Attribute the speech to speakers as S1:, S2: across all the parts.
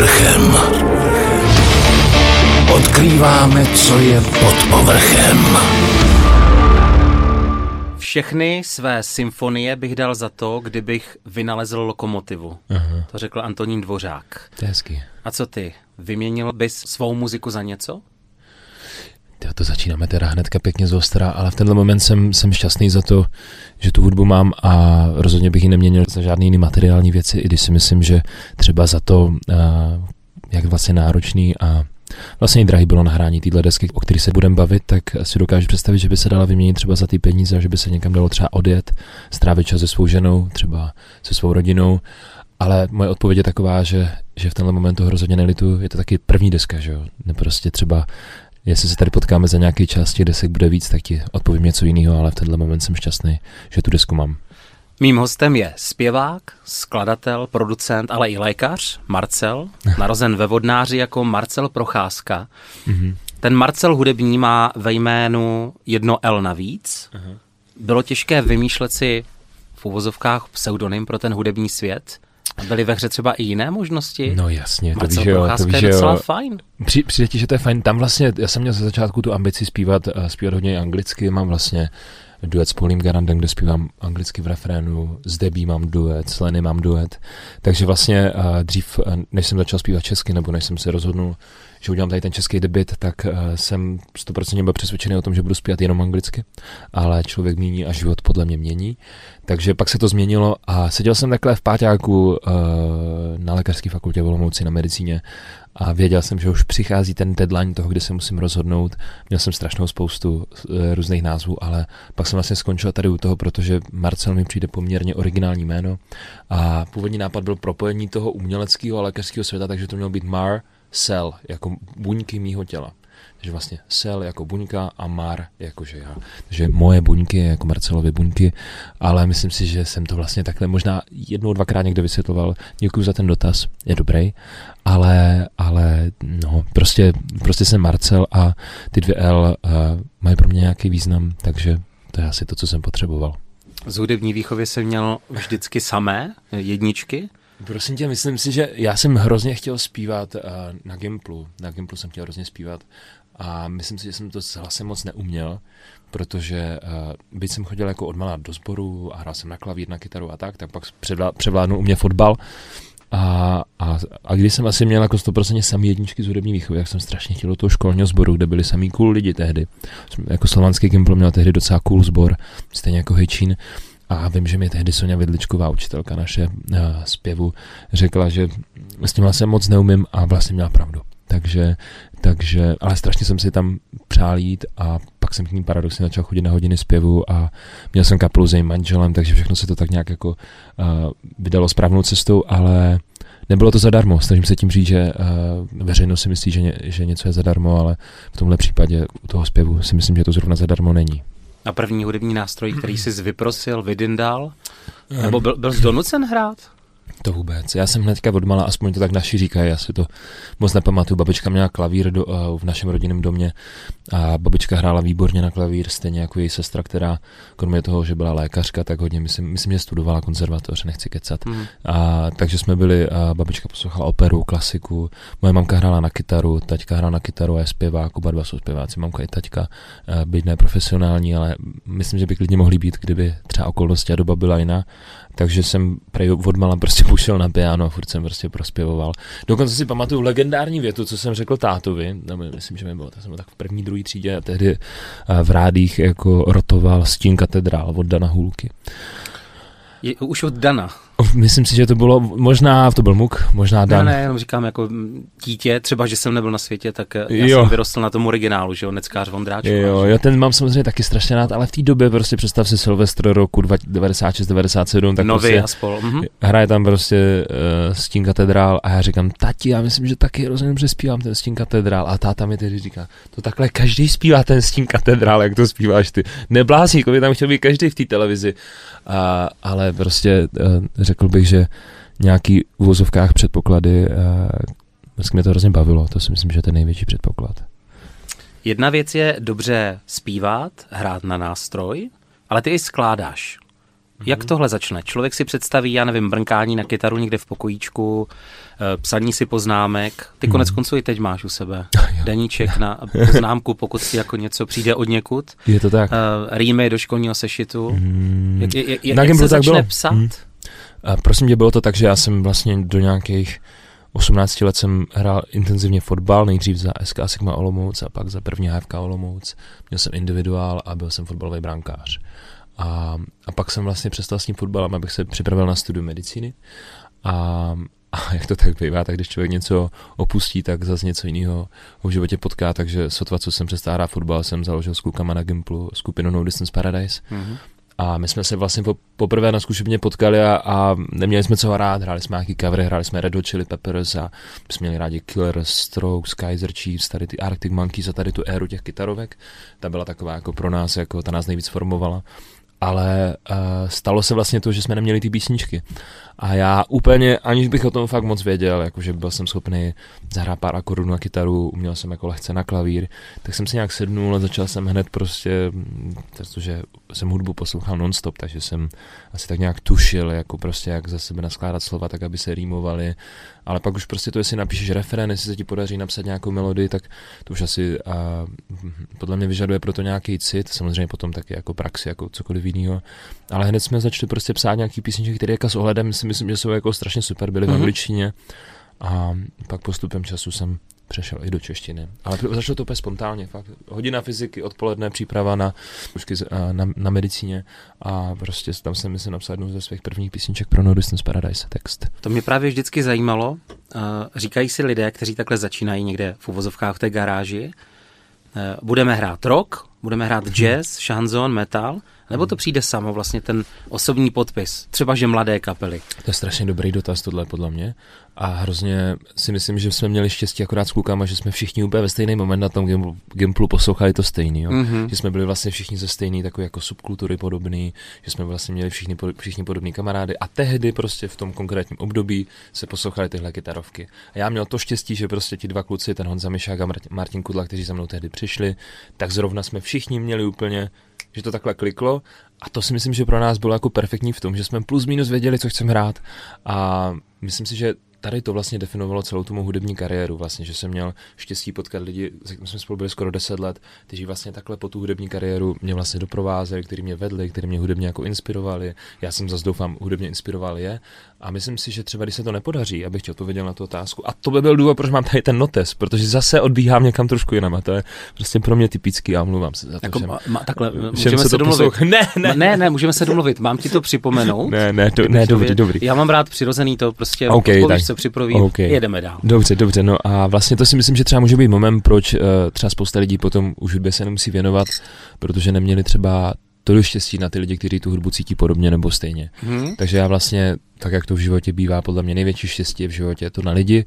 S1: povrchem. Odkrýváme, co je pod povrchem.
S2: Všechny své symfonie bych dal za to, kdybych vynalezl lokomotivu.
S3: Aha.
S2: To řekl Antonín Dvořák.
S3: To je hezký.
S2: A co ty? Vyměnil bys svou muziku za něco?
S3: Tyjo, to začínáme teda hnedka pěkně z ostra, ale v tenhle moment jsem, jsem šťastný za to, že tu hudbu mám a rozhodně bych ji neměnil za žádný jiný materiální věci, i když si myslím, že třeba za to, uh, jak vlastně náročný a vlastně i drahý bylo nahrání téhle desky, o který se budeme bavit, tak si dokážu představit, že by se dala vyměnit třeba za ty peníze že by se někam dalo třeba odjet, strávit čas se svou ženou, třeba se svou rodinou. Ale moje odpověď je taková, že, že v tenhle momentu rozhodně nelitu. Je to taky první deska, že jo? Ne prostě třeba Jestli se tady potkáme za nějaký čas, těch desek bude víc, tak ti odpovím něco jiného, ale v tenhle moment jsem šťastný, že tu desku mám.
S2: Mým hostem je zpěvák, skladatel, producent, ale i lékař Marcel, narozen ve Vodnáři jako Marcel Procházka. Mm-hmm. Ten Marcel hudební má ve jménu jedno L navíc. Uh-huh. Bylo těžké vymýšlet si v uvozovkách pseudonym pro ten hudební svět. A byly ve hře třeba i jiné možnosti?
S3: No jasně, to víš, jo, to víš,
S2: je docela
S3: jo.
S2: fajn.
S3: Při, přijde ti, že to je fajn. Tam vlastně, já jsem měl ze začátku tu ambici zpívat, uh, zpívat hodně anglicky, mám vlastně duet s Paulím Garandem, kde zpívám anglicky v refrénu, s Debí mám duet, s Lenny mám duet. Takže vlastně uh, dřív, uh, než jsem začal zpívat česky, nebo než jsem se rozhodnul, že udělám tady ten český debit, tak uh, jsem 100% byl přesvědčený o tom, že budu zpívat jenom anglicky, ale člověk mění a život podle mě mění. Takže pak se to změnilo a seděl jsem takhle v páťáku uh, na lékařské fakultě v Olomouci na medicíně a věděl jsem, že už přichází ten deadline toho, kde se musím rozhodnout. Měl jsem strašnou spoustu uh, různých názvů, ale pak jsem vlastně skončil tady u toho, protože Marcel mi přijde poměrně originální jméno a původní nápad byl propojení toho uměleckého a lékařského světa, takže to mělo být Mar Cell, jako buňky mýho těla. Takže vlastně Sel jako buňka a Mar jakože já. Takže moje buňky jako Marcelovy buňky, ale myslím si, že jsem to vlastně takhle možná jednou, dvakrát někde vysvětloval. Děkuji za ten dotaz, je dobrý, ale, ale no, prostě, prostě jsem Marcel a ty dvě L uh, mají pro mě nějaký význam, takže to je asi to, co jsem potřeboval.
S2: Z hudební výchově jsem měl vždycky samé jedničky?
S3: Prosím tě, myslím si, že já jsem hrozně chtěl zpívat uh, na Gimplu. Na Gimplu jsem chtěl hrozně zpívat a myslím si, že jsem to s hlasem moc neuměl, protože uh, byť jsem chodil jako odmala do sboru a hrál jsem na klavír, na kytaru a tak, tak pak převlá, převládnul u mě fotbal. A, a, a když jsem asi měl jako 100% samý jedničky z hudební výchovy, jak jsem strašně chtěl do toho školního sboru, kde byli samý cool lidi tehdy. Jako slovanský Gimpl měl tehdy docela cool sbor, stejně jako Hejčín. A vím, že mi tehdy Sonja Vidličková, učitelka naše uh, zpěvu, řekla, že s tím jsem moc neumím a vlastně měla pravdu. Takže, takže, ale strašně jsem si tam přál jít a pak jsem k ní paradoxně začal chodit na hodiny zpěvu a měl jsem kapelu s jejím manželem, takže všechno se to tak nějak jako uh, vydalo správnou cestou, ale nebylo to zadarmo. Snažím se tím říct, že uh, veřejnost si myslí, že, ně, že něco je zadarmo, ale v tomhle případě u toho zpěvu si myslím, že to zrovna zadarmo není.
S2: A první hudební nástroj, který jsi vyprosil, vydyndal? Nebo byl, byl jsi donucen hrát?
S3: To vůbec. Já jsem hnedka odmala, aspoň to tak naši říkají, já si to moc nepamatuju. Babička měla klavír do, uh, v našem rodinném domě a babička hrála výborně na klavír, stejně jako její sestra, která kromě toho, že byla lékařka, tak hodně, myslím, myslím že studovala konzervatoř, nechci kecat. Mm. A, takže jsme byli, a babička poslouchala operu, klasiku, moje mamka hrála na kytaru, taťka hrála na kytaru a je zpěvák, oba dva jsou zpěváci, mamka i taťka, byť neprofesionální, ale myslím, že by klidně mohli být, kdyby třeba okolnosti a doba byla jiná takže jsem prej odmala prostě pušel na piano a furt jsem prostě prospěvoval. Dokonce si pamatuju legendární větu, co jsem řekl tátovi, nebo myslím, že mi bylo, to jsem tak v první, druhé třídě a tehdy v rádích jako rotoval stín katedrál od Dana Hůlky.
S2: Je, už od Dana.
S3: Myslím si, že to bylo, možná to byl Muk, možná Dan.
S2: Ne, ne, jenom říkám jako dítě, třeba, že jsem nebyl na světě, tak já jo. jsem vyrostl na tom originálu, že jo, Neckář Vondráčku.
S3: Jo, já ten mám samozřejmě taky strašně rád, ale v té době prostě představ si Silvestr roku 96-97, tak
S2: Nový
S3: prostě
S2: a spol. Mhm.
S3: hraje tam prostě uh, Stín katedrál a já říkám, tati, já myslím, že taky hrozně dobře zpívám ten Stín katedrál a táta mi tedy říká, to takhle každý zpívá ten Stín katedrál, jak to zpíváš ty. Neblázník, by tam chtěl být každý v té televizi, uh, ale prostě uh, řekl bych, že nějaký v uvozovkách předpoklady, uh, mě to hrozně bavilo, to si myslím, že je ten největší předpoklad.
S2: Jedna věc je dobře zpívat, hrát na nástroj, ale ty i skládáš. Jak tohle začne? Člověk si představí, já nevím, brnkání na kytaru někde v pokojíčku, eh, psaní si poznámek. Ty
S3: Mhm.
S2: konec konců i teď máš u sebe deníček na poznámku, pokud si jako něco přijde od někud.
S3: Je to tak.
S2: Uh, rýmy do školního sešitu.
S3: Mm,
S2: Jak, jak, jak,
S3: Na
S2: jak se
S3: tak
S2: začne
S3: bylo.
S2: psat?
S3: Hmm. A prosím tě, bylo to tak, že já jsem vlastně do nějakých 18 let jsem hrál intenzivně fotbal, nejdřív za SK Sigma Olomouc a pak za první HFK Olomouc. Měl jsem individuál a byl jsem fotbalový brankář. A, a pak jsem vlastně přestal s tím fotbalem, abych se připravil na studium medicíny. A, a jak to tak bývá, tak když člověk něco opustí, tak zase něco jiného ho v životě potká, takže sotva, co jsem přestal hrát fotbal, jsem založil s klukama na Gimplu skupinu No Distance Paradise.
S2: Mhm.
S3: A my jsme se vlastně po, poprvé na zkušebně potkali a, a neměli jsme co hrát, hráli jsme nějaký covery, hráli jsme Red Hot Chili Peppers a my jsme měli rádi Killer, Strokes, Kaiser Chiefs, tady ty Arctic Monkeys a tady tu éru těch kytarovek. Ta byla taková jako pro nás, jako ta nás nejvíc formovala. Ale uh, stalo se vlastně to, že jsme neměli ty písničky. A já úplně, aniž bych o tom fakt moc věděl, jakože byl jsem schopný zahrát pár akordů na kytaru, uměl jsem jako lehce na klavír, tak jsem si nějak sednul a začal jsem hned prostě, protože jsem hudbu poslouchal nonstop, takže jsem asi tak nějak tušil, jako prostě jak za sebe naskládat slova, tak aby se rýmovaly. Ale pak už prostě to, jestli napíšeš referén, jestli se ti podaří napsat nějakou melodii, tak to už asi a, podle mě vyžaduje pro to nějaký cit, samozřejmě potom taky jako praxi, jako cokoliv jiného. Ale hned jsme začali prostě psát nějaký písničky, které jako s ohledem si myslím, že jsou jako strašně super, byly v
S2: Mhm.
S3: angličtině. A pak postupem času jsem přešel i do češtiny. Ale začalo to úplně spontánně. Fakt. Hodina fyziky, odpoledne příprava na, na, na medicíně a prostě tam jsem myslím napsal jednu ze svých prvních písniček pro No Distance Paradise text.
S2: To mě právě vždycky zajímalo. Říkají si lidé, kteří takhle začínají někde v uvozovkách v té garáži, uh, budeme hrát rock, budeme hrát jazz, šanzon, metal, nebo to přijde samo vlastně ten osobní podpis, třeba že mladé kapely.
S3: To je strašně dobrý dotaz tohle podle mě a hrozně si myslím, že jsme měli štěstí akorát s klukama, že jsme všichni úplně ve stejný moment na tom Gimplu, Gimplu poslouchali to stejný, jo?
S2: Mhm.
S3: že jsme byli vlastně všichni ze stejný takové jako subkultury podobný, že jsme vlastně měli všichni, všichni podobný kamarády a tehdy prostě v tom konkrétním období se poslouchali tyhle kytarovky. A já měl to štěstí, že prostě ti dva kluci, ten Honza Mišák a Mart- Martin Kudla, kteří za mnou tehdy přišli, tak zrovna jsme všichni měli úplně že to takhle kliklo. A to si myslím, že pro nás bylo jako perfektní v tom, že jsme plus minus věděli, co chceme hrát. A myslím si, že tady to vlastně definovalo celou tu mou hudební kariéru, vlastně, že jsem měl štěstí potkat lidi, se kterými jsme spolu byli skoro 10 let, kteří vlastně takhle po tu hudební kariéru mě vlastně doprovázeli, kteří mě vedli, kteří mě hudebně jako inspirovali. Já jsem zase doufám hudebně inspiroval je a myslím si, že třeba když se to nepodaří, abych ti odpověděl na tu otázku. A to by byl důvod, proč mám tady ten notes, protože zase odbíhám někam trošku jinam a to je prostě pro mě typický a mluvám se za to.
S2: Jako,
S3: všem.
S2: ma, takhle, můžeme
S3: se
S2: se domluvit.
S3: poslouchá. Ne, ne,
S2: ne, ne, můžeme se domluvit. Mám ti to připomenout.
S3: ne, ne,
S2: Kdybych
S3: ne, dobrý, dobrý.
S2: Já mám rád přirozený to, prostě
S3: OK,
S2: odpovíš,
S3: tak.
S2: co připraví,
S3: OK.
S2: jedeme dál.
S3: Dobře, dobře, no a vlastně to si myslím, že třeba může být moment, proč uh, třeba spousta lidí potom už hudbě se nemusí věnovat, protože neměli třeba to štěstí na ty lidi, kteří tu hudbu cítí podobně nebo stejně.
S2: Hm?
S3: Takže já vlastně, tak jak to v životě bývá, podle mě největší štěstí je v životě je to na lidi,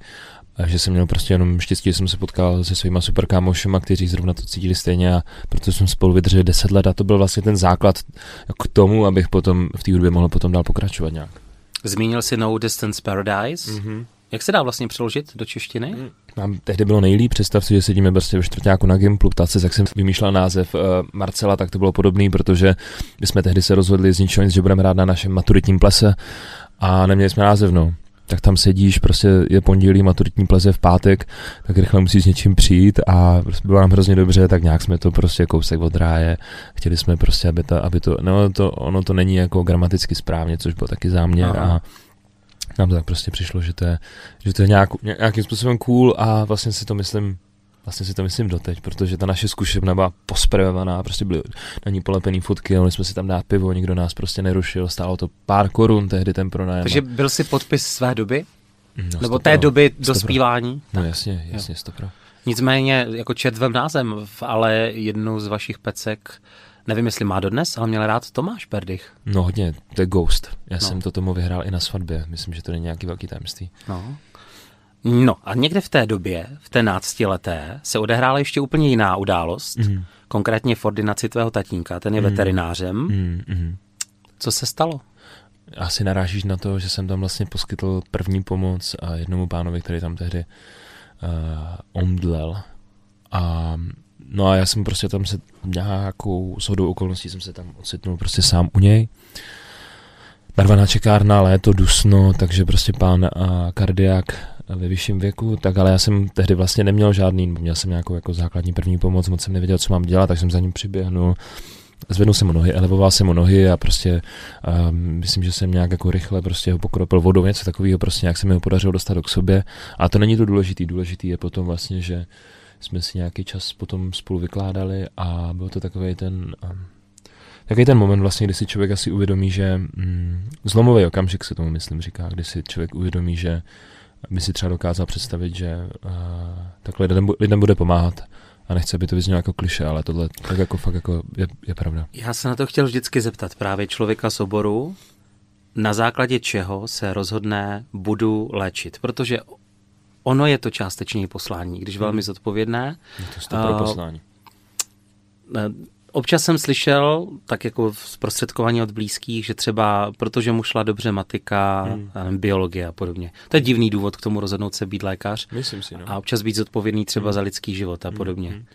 S3: a že jsem měl prostě jenom štěstí, že jsem se potkal se svýma super kámošema, kteří zrovna to cítili stejně a proto jsme spolu vydrželi 10 let a to byl vlastně ten základ k tomu, abych potom v té hudbě mohl potom dál pokračovat nějak.
S2: Zmínil si No Distance Paradise.
S3: Mm-hmm.
S2: Jak se dá vlastně přeložit do češtiny?
S3: Nám tehdy bylo nejlíp, představ si, že sedíme prostě ve čtvrtáku na Gimplu, ptát se, jak jsem vymýšlel název uh, Marcela, tak to bylo podobný, protože my jsme tehdy se rozhodli z ničeho nic, že budeme hrát na našem maturitním plese a neměli jsme název, no. Tak tam sedíš, prostě je pondělí, maturitní pleze v pátek, tak rychle musíš s něčím přijít a prostě bylo nám hrozně dobře, tak nějak jsme to prostě kousek od ráje. Chtěli jsme prostě, aby, ta, aby to, no to, ono to není jako gramaticky správně, což byl taky záměr
S2: Aha.
S3: a nám to tak prostě přišlo, že to je, že to je nějak, nějakým způsobem cool a vlastně si to myslím, vlastně si to myslím doteď, protože ta naše zkušebna byla posprejovaná, prostě byly na ní polepený fotky, mohli jsme si tam dát pivo, nikdo nás prostě nerušil, stálo to pár korun tehdy ten pronájem.
S2: Takže byl si podpis své doby?
S3: no,
S2: Nebo té doby dospívání?
S3: No jasně, jasně, stopro.
S2: Nicméně, jako četvem názem, ale jednu z vašich pecek, nevím, jestli má dodnes, ale měl rád Tomáš Perdych.
S3: No hodně, to je Ghost. Já
S2: No.
S3: jsem to tomu vyhrál i na svatbě, myslím, že to není nějaký velký tajemství.
S2: No. No a někde v té době, v té náctileté, se odehrála ještě úplně jiná událost,
S3: Mm.
S2: konkrétně v ordinaci tvého tatínka, ten je
S3: Mhm.
S2: veterinářem.
S3: Mm, mm.
S2: Co se stalo?
S3: Asi narážíš na to, že jsem tam vlastně poskytl první pomoc a jednomu pánovi, který tam tehdy uh, omdlel. A no a já jsem prostě tam se nějakou shodou okolností jsem se tam ocitnul prostě sám u něj. narvaná čekárna, léto, dusno, takže prostě pán a kardiak ve vyšším věku, tak ale já jsem tehdy vlastně neměl žádný, měl jsem nějakou jako základní první pomoc, moc jsem nevěděl, co mám dělat, tak jsem za ním přiběhnul, zvednul jsem mu nohy, elevoval jsem mu nohy a prostě um, myslím, že jsem nějak jako rychle prostě ho pokropil vodou, něco takového, prostě nějak se mi ho podařilo dostat k sobě. A to není to důležitý, důležitý je potom vlastně, že jsme si nějaký čas potom spolu vykládali a byl to takový ten um, takový ten moment vlastně, kdy si člověk asi uvědomí, že mm, zlomový okamžik se tomu myslím říká, kdy si člověk uvědomí, že by si třeba dokázal představit, že uh, takhle lidem, lidem bude pomáhat. A nechci, aby to vyznělo jako kliše, ale tohle tak jako fakt jako je, je pravda.
S2: Já se na to chtěl vždycky zeptat právě člověka z oboru, na základě čeho se rozhodne budu léčit, protože ono je to částečně poslání, když velmi hmm. zodpovědné.
S3: Je to pro poslání.
S2: Občas jsem slyšel, tak jako zprostředkování od blízkých, že třeba protože mu šla dobře matika, hmm. biologie a podobně. To je divný důvod k tomu rozhodnout se být lékař.
S3: Myslím si, no.
S2: A občas být zodpovědný třeba hmm. za lidský život a hmm. podobně. Hmm.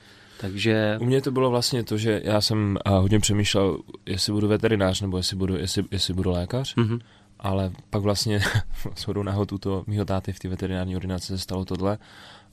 S2: Takže...
S3: U mě to bylo vlastně to, že já jsem hodně přemýšlel, jestli budu veterinář nebo jestli budu, jestli, jestli budu lékař. Hmm. Ale pak vlastně shodou náhod to mýho táty v té veterinární ordinaci se stalo tohle.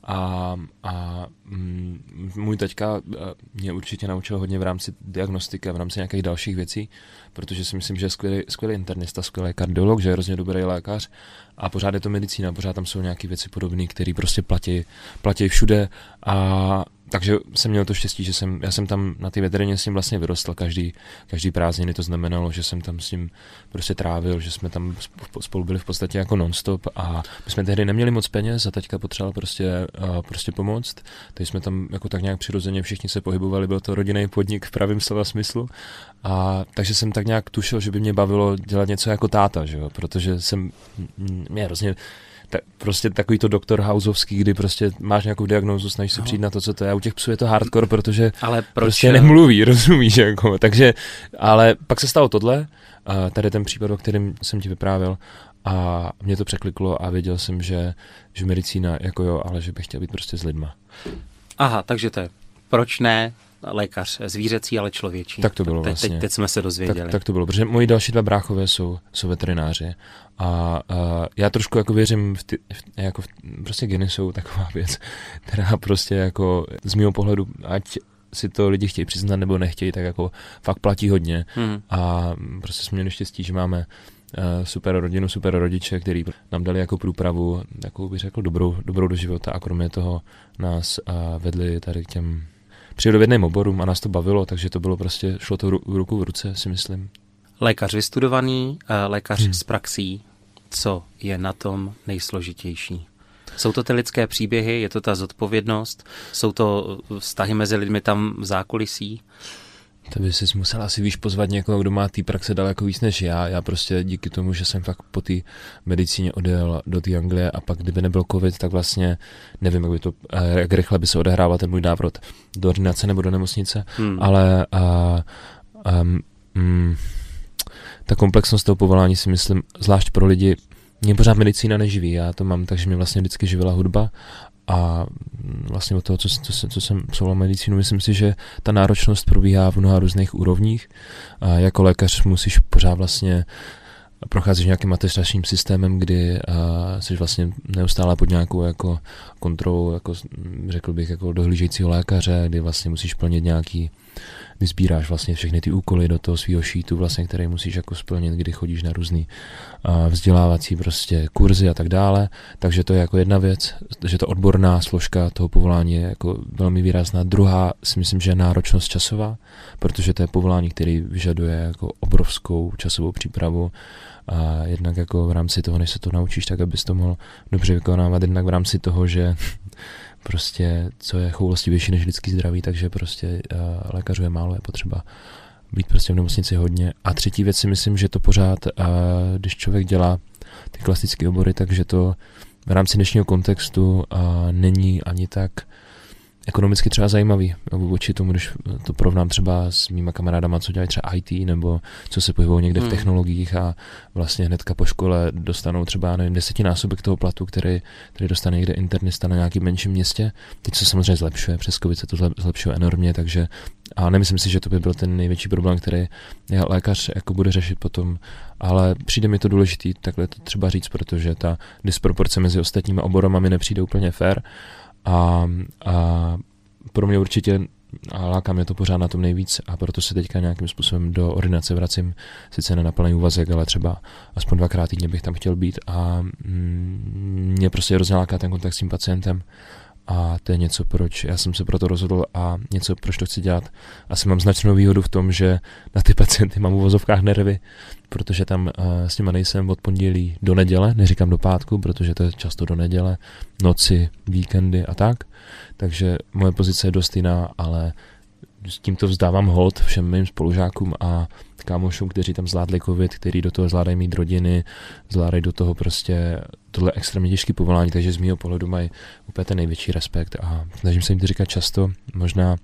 S3: A, a mm, můj teďka eh, mě určitě naučil hodně v rámci diagnostiky a v rámci nějakých dalších věcí, protože si myslím, že je skvělý, skvělý internista, skvělý kardiolog, že je hrozně dobrý lékař a pořád je to medicína, pořád tam jsou nějaké věci podobné, které prostě platí, platí všude a takže jsem měl to štěstí, že jsem, já jsem tam na té veterině s ním vlastně vyrostl každý, každý prázdniny, to znamenalo, že jsem tam s ním prostě trávil, že jsme tam spolu byli v podstatě jako nonstop a my jsme tehdy neměli moc peněz a teďka potřeboval prostě, prostě pomoct, takže jsme tam jako tak nějak přirozeně všichni se pohybovali, byl to rodinný podnik v pravém slova smyslu. A takže jsem tak nějak tušil, že by mě bavilo dělat něco jako táta, že jo? protože jsem mě hrozně ta, prostě takový to doktor Houseovský, kdy prostě máš nějakou diagnózu, snažíš se no. přijít na to, co to je. A u těch psů je to hardcore, protože
S2: ale proč,
S3: prostě nemluví, rozumíš, jako. Takže, ale pak se stalo tohle, a tady ten případ, o kterém jsem ti vyprávěl, a mě to překliklo a věděl jsem, že, že medicína, jako jo, ale že bych chtěl být prostě s lidma.
S2: Aha, takže to je proč ne lékař zvířecí, ale člověčí.
S3: Tak to bylo teď, vlastně.
S2: Teď, teď jsme se dozvěděli.
S3: Tak, tak to bylo, protože moji další dva bráchové jsou, jsou veterináři a, a já trošku jako věřím v ty, v, jako v, prostě geny jsou taková věc, která prostě jako z mého pohledu, ať si to lidi chtějí přiznat nebo nechtějí, tak jako fakt platí hodně hmm. a prostě jsme měli štěstí, že máme uh, super rodinu, super rodiče, který nám dali jako průpravu, takovou bych řekl dobrou, dobrou do života a kromě toho nás uh, vedli tady k těm přírodovědným oborům a nás to bavilo, takže to bylo prostě, šlo to ruku v ruce, si myslím.
S2: Lékař vystudovaný, eh, lékař hmm. s praxí, co je na tom nejsložitější? Jsou to ty lidské příběhy, je to ta zodpovědnost, jsou to vztahy mezi lidmi tam v zákulisí?
S3: To by si musel asi víš pozvat někoho, kdo má té praxe daleko víc než já. Já prostě díky tomu, že jsem fakt po té medicíně odjel do té Anglie a pak kdyby nebyl covid, tak vlastně nevím, jak, by to, eh, jak rychle by se odehrával ten můj návrat do ordinace nebo do nemocnice, hmm. ale a, um, um, ta komplexnost toho povolání si myslím, zvlášť pro lidi, mě pořád medicína neživí, já to mám tak, že mě vlastně vždycky živila hudba a vlastně od toho, co, co, co jsem absolvoval medicínu, myslím si, že ta náročnost probíhá v mnoha různých úrovních. A jako lékař musíš pořád vlastně procházíš nějakým atestačním systémem, kdy jsi vlastně neustále pod nějakou jako kontrolou, jako řekl bych, jako dohlížejícího lékaře, kdy vlastně musíš plnit nějaký sbíráš vlastně všechny ty úkoly do toho svého šítu, vlastně, který musíš jako splnit, kdy chodíš na různý uh, vzdělávací prostě kurzy a tak dále. Takže to je jako jedna věc, že to odborná složka toho povolání je jako velmi výrazná. Druhá si myslím, že je náročnost časová, protože to je povolání, který vyžaduje jako obrovskou časovou přípravu a jednak jako v rámci toho, než se to naučíš, tak abys to mohl dobře vykonávat, jednak v rámci toho, že prostě, co je choulostivější než lidský zdraví, takže prostě uh, lékařů je málo, je potřeba být prostě v nemocnici hodně. A třetí věc si myslím, že to pořád, uh, když člověk dělá ty klasické obory, takže to v rámci dnešního kontextu uh, není ani tak ekonomicky třeba zajímavý. Vůči tomu, když to porovnám třeba s mýma kamarádama, co dělají třeba IT, nebo co se pohybují někde hmm. v technologiích a vlastně hnedka po škole dostanou třeba nevím, desetinásobek toho platu, který, který dostane někde internista na nějakém menším městě. Teď se samozřejmě zlepšuje, přes COVID se to zlepšuje enormně, takže a nemyslím si, že to by byl ten největší problém, který lékař jako bude řešit potom, ale přijde mi to důležitý takhle to třeba říct, protože ta disproporce mezi ostatními oborama mi nepřijde úplně fair a, a pro mě určitě a láká mě to pořád na tom nejvíc a proto se teďka nějakým způsobem do ordinace vracím, sice ne na plný úvazek, ale třeba aspoň dvakrát týdně bych tam chtěl být. A mm, mě prostě hrozně láká ten kontakt s tím pacientem a to je něco, proč já jsem se proto rozhodl a něco, proč to chci dělat. Asi mám značnou výhodu v tom, že na ty pacienty mám v vozovkách nervy, protože tam uh, s nimi nejsem od pondělí do neděle, neříkám do pátku, protože to je často do neděle, noci, víkendy a tak. Takže moje pozice je dost jiná, ale s tímto vzdávám hold všem mým spolužákům a kámošům, kteří tam zvládli covid, kteří do toho zvládají mít rodiny, zvládají do toho prostě tohle extrémně těžké povolání, takže z mého pohledu mají úplně ten největší respekt a snažím se jim to říkat často, možná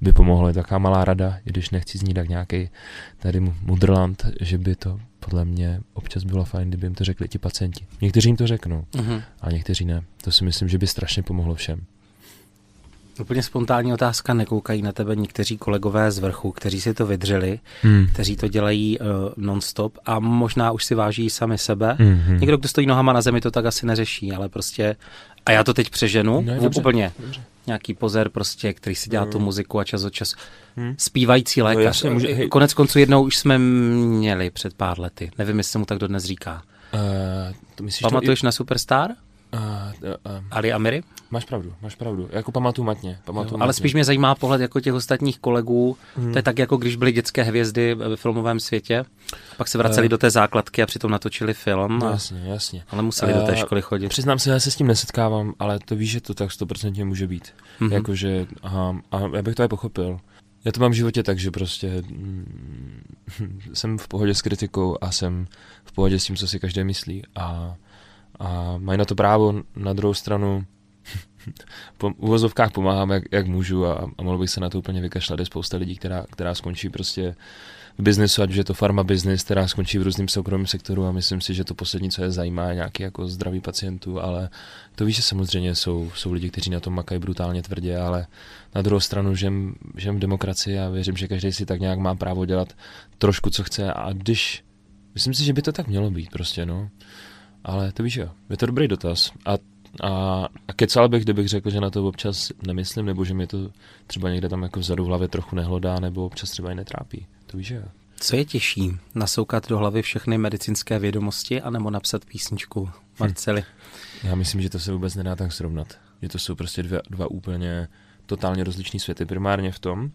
S3: by pomohla taková malá rada, i když nechci znít tak nějaký tady mudrland, že by to podle mě občas bylo fajn, kdyby jim to řekli ti pacienti. Někteří jim to řeknou, uh-huh. a někteří ne. To si myslím, že by strašně pomohlo všem.
S2: Úplně spontánní otázka, nekoukají na tebe někteří kolegové z vrchu, kteří si to vydřeli, hmm. kteří to dělají uh, non-stop a možná už si váží sami sebe. Hmm. Někdo, kdo stojí nohama na zemi, to tak asi neřeší, ale prostě, a já to teď přeženu, ne, dobře, úplně. Dobře. Nějaký pozer prostě, který si dělá hmm. tu muziku a čas od času. Hmm. Zpívající no lékař. No, jasně, může, hej. Konec konců jednou už jsme měli před pár lety. Nevím, jestli se mu tak dodnes říká. Uh, to myslíš Pamatuješ to... na Superstar? Uh, uh, Ali Amiry?
S3: Máš pravdu, máš pravdu. Jako pamatuju matně. Pamatuju jo,
S2: matně. Ale spíš mě zajímá pohled jako těch ostatních kolegů. Hmm. To je tak, jako když byly dětské hvězdy ve filmovém světě. Pak se vraceli uh, do té základky a přitom natočili film. A,
S3: jasně, jasně.
S2: Ale museli uh, do té školy chodit.
S3: Přiznám se, já se s tím nesetkávám, ale to víš, že to tak 100% může být. Mm-hmm. Jakože, aha, a já bych to aj pochopil. Já to mám v životě tak, že prostě mm, jsem v pohodě s kritikou a jsem v pohodě s tím, co si každý myslí. A a mají na to právo, na druhou stranu po uvozovkách pomáhám, jak, jak můžu a, a mohl bych se na to úplně vykašlat. Je spousta lidí, která, která skončí prostě v biznesu, ať už je to farma business, která skončí v různém soukromém sektoru a myslím si, že to poslední, co je zajímá, je nějaký jako zdraví pacientů, ale to víš, že samozřejmě jsou, jsou lidi, kteří na tom makají brutálně tvrdě, ale na druhou stranu žem, žem v demokracii a věřím, že každý si tak nějak má právo dělat trošku, co chce a když, myslím si, že by to tak mělo být prostě, no. Ale to víš jo, je to dobrý dotaz. A, a, a kecal bych, kdybych řekl, že na to občas nemyslím, nebo že mě to třeba někde tam jako vzadu v hlavě trochu nehlodá, nebo občas třeba i netrápí. To víš jo.
S2: Co je těžší, nasoukat do hlavy všechny medicínské vědomosti, anebo napsat písničku Marceli?
S3: Hm. Já myslím, že to se vůbec nedá tak srovnat. Že to jsou prostě dvě, dva úplně totálně rozličné světy. Primárně v tom,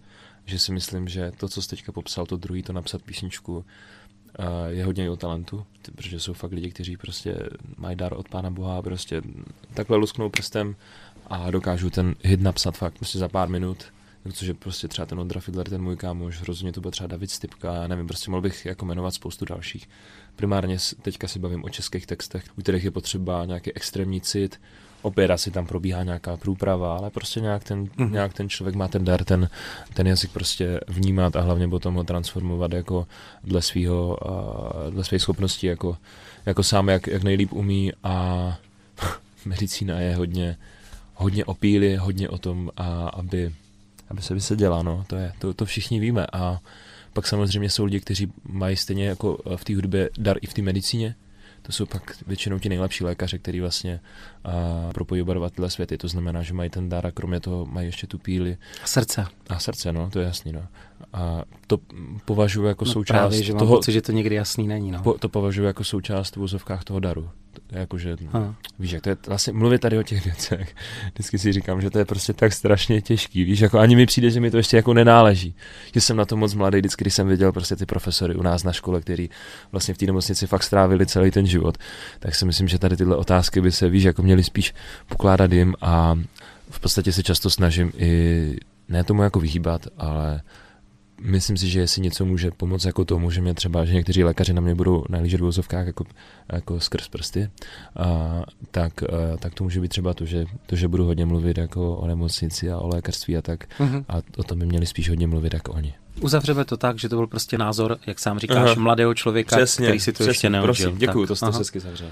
S3: že si myslím, že to, co jsi teďka popsal, to druhý, to napsat písničku, je hodně o talentu, protože jsou fakt lidi, kteří prostě mají dar od Pána Boha a prostě takhle lusknou prstem a dokážou ten hit napsat fakt prostě za pár minut, protože prostě třeba ten Ondra Fidler, ten můj kámoš, rozhodně to byl třeba David Stipka, já nevím, prostě mohl bych jako jmenovat spoustu dalších. Primárně teďka si bavím o českých textech, u kterých je potřeba nějaký extrémní cit, opět asi tam probíhá nějaká průprava, ale prostě nějak ten, mm-hmm. nějak ten člověk má ten dar, ten, ten jazyk prostě vnímat a hlavně potom ho transformovat jako dle svého, uh, dle svých schopností, jako, jako sám, jak, jak nejlíp umí a medicína je hodně, hodně o píli, hodně o tom, a, aby, aby se vyseděla, no, to je, to, to všichni víme a pak samozřejmě jsou lidi, kteří mají stejně jako v té hudbě dar i v té medicíně, to jsou pak většinou ti nejlepší lékaři, který vlastně uh, propojí oba dva tyhle světy. To znamená, že mají ten dar a kromě toho mají ještě tu píli.
S2: A srdce.
S3: A srdce, no, to je jasný, no. A to považuji jako no součást
S2: právě, že
S3: toho...
S2: pocit, že to někdy jasný není, no.
S3: Po, to považuji jako součást v vozovkách toho daru. Jakože, víš, jak to je, vlastně mluvit tady o těch věcech, vždycky si říkám, že to je prostě tak strašně těžký, víš, jako ani mi přijde, že mi to ještě jako nenáleží, že jsem na to moc mladý, vždycky, když jsem viděl prostě ty profesory u nás na škole, který vlastně v té nemocnici fakt strávili celý ten život, tak si myslím, že tady tyhle otázky by se, víš, jako měli spíš pokládat jim a v podstatě se často snažím i ne tomu jako vyhýbat, ale myslím si, že jestli něco může pomoct jako to, může mě třeba, že někteří lékaři na mě budou nahlížet v vozovkách jako, jako skrz prsty, a, tak, a, tak to může být třeba to že, to, že budu hodně mluvit jako o nemocnici a o lékařství a tak. Mm-hmm. A o tom by měli spíš hodně mluvit jako oni.
S2: Uzavřeme to tak, že to byl prostě názor, jak sám říkáš, aha. mladého člověka, přesně, který si to přesně, ještě neužil.
S3: Prosím, děkuju, tak, to jste hezky zavřel.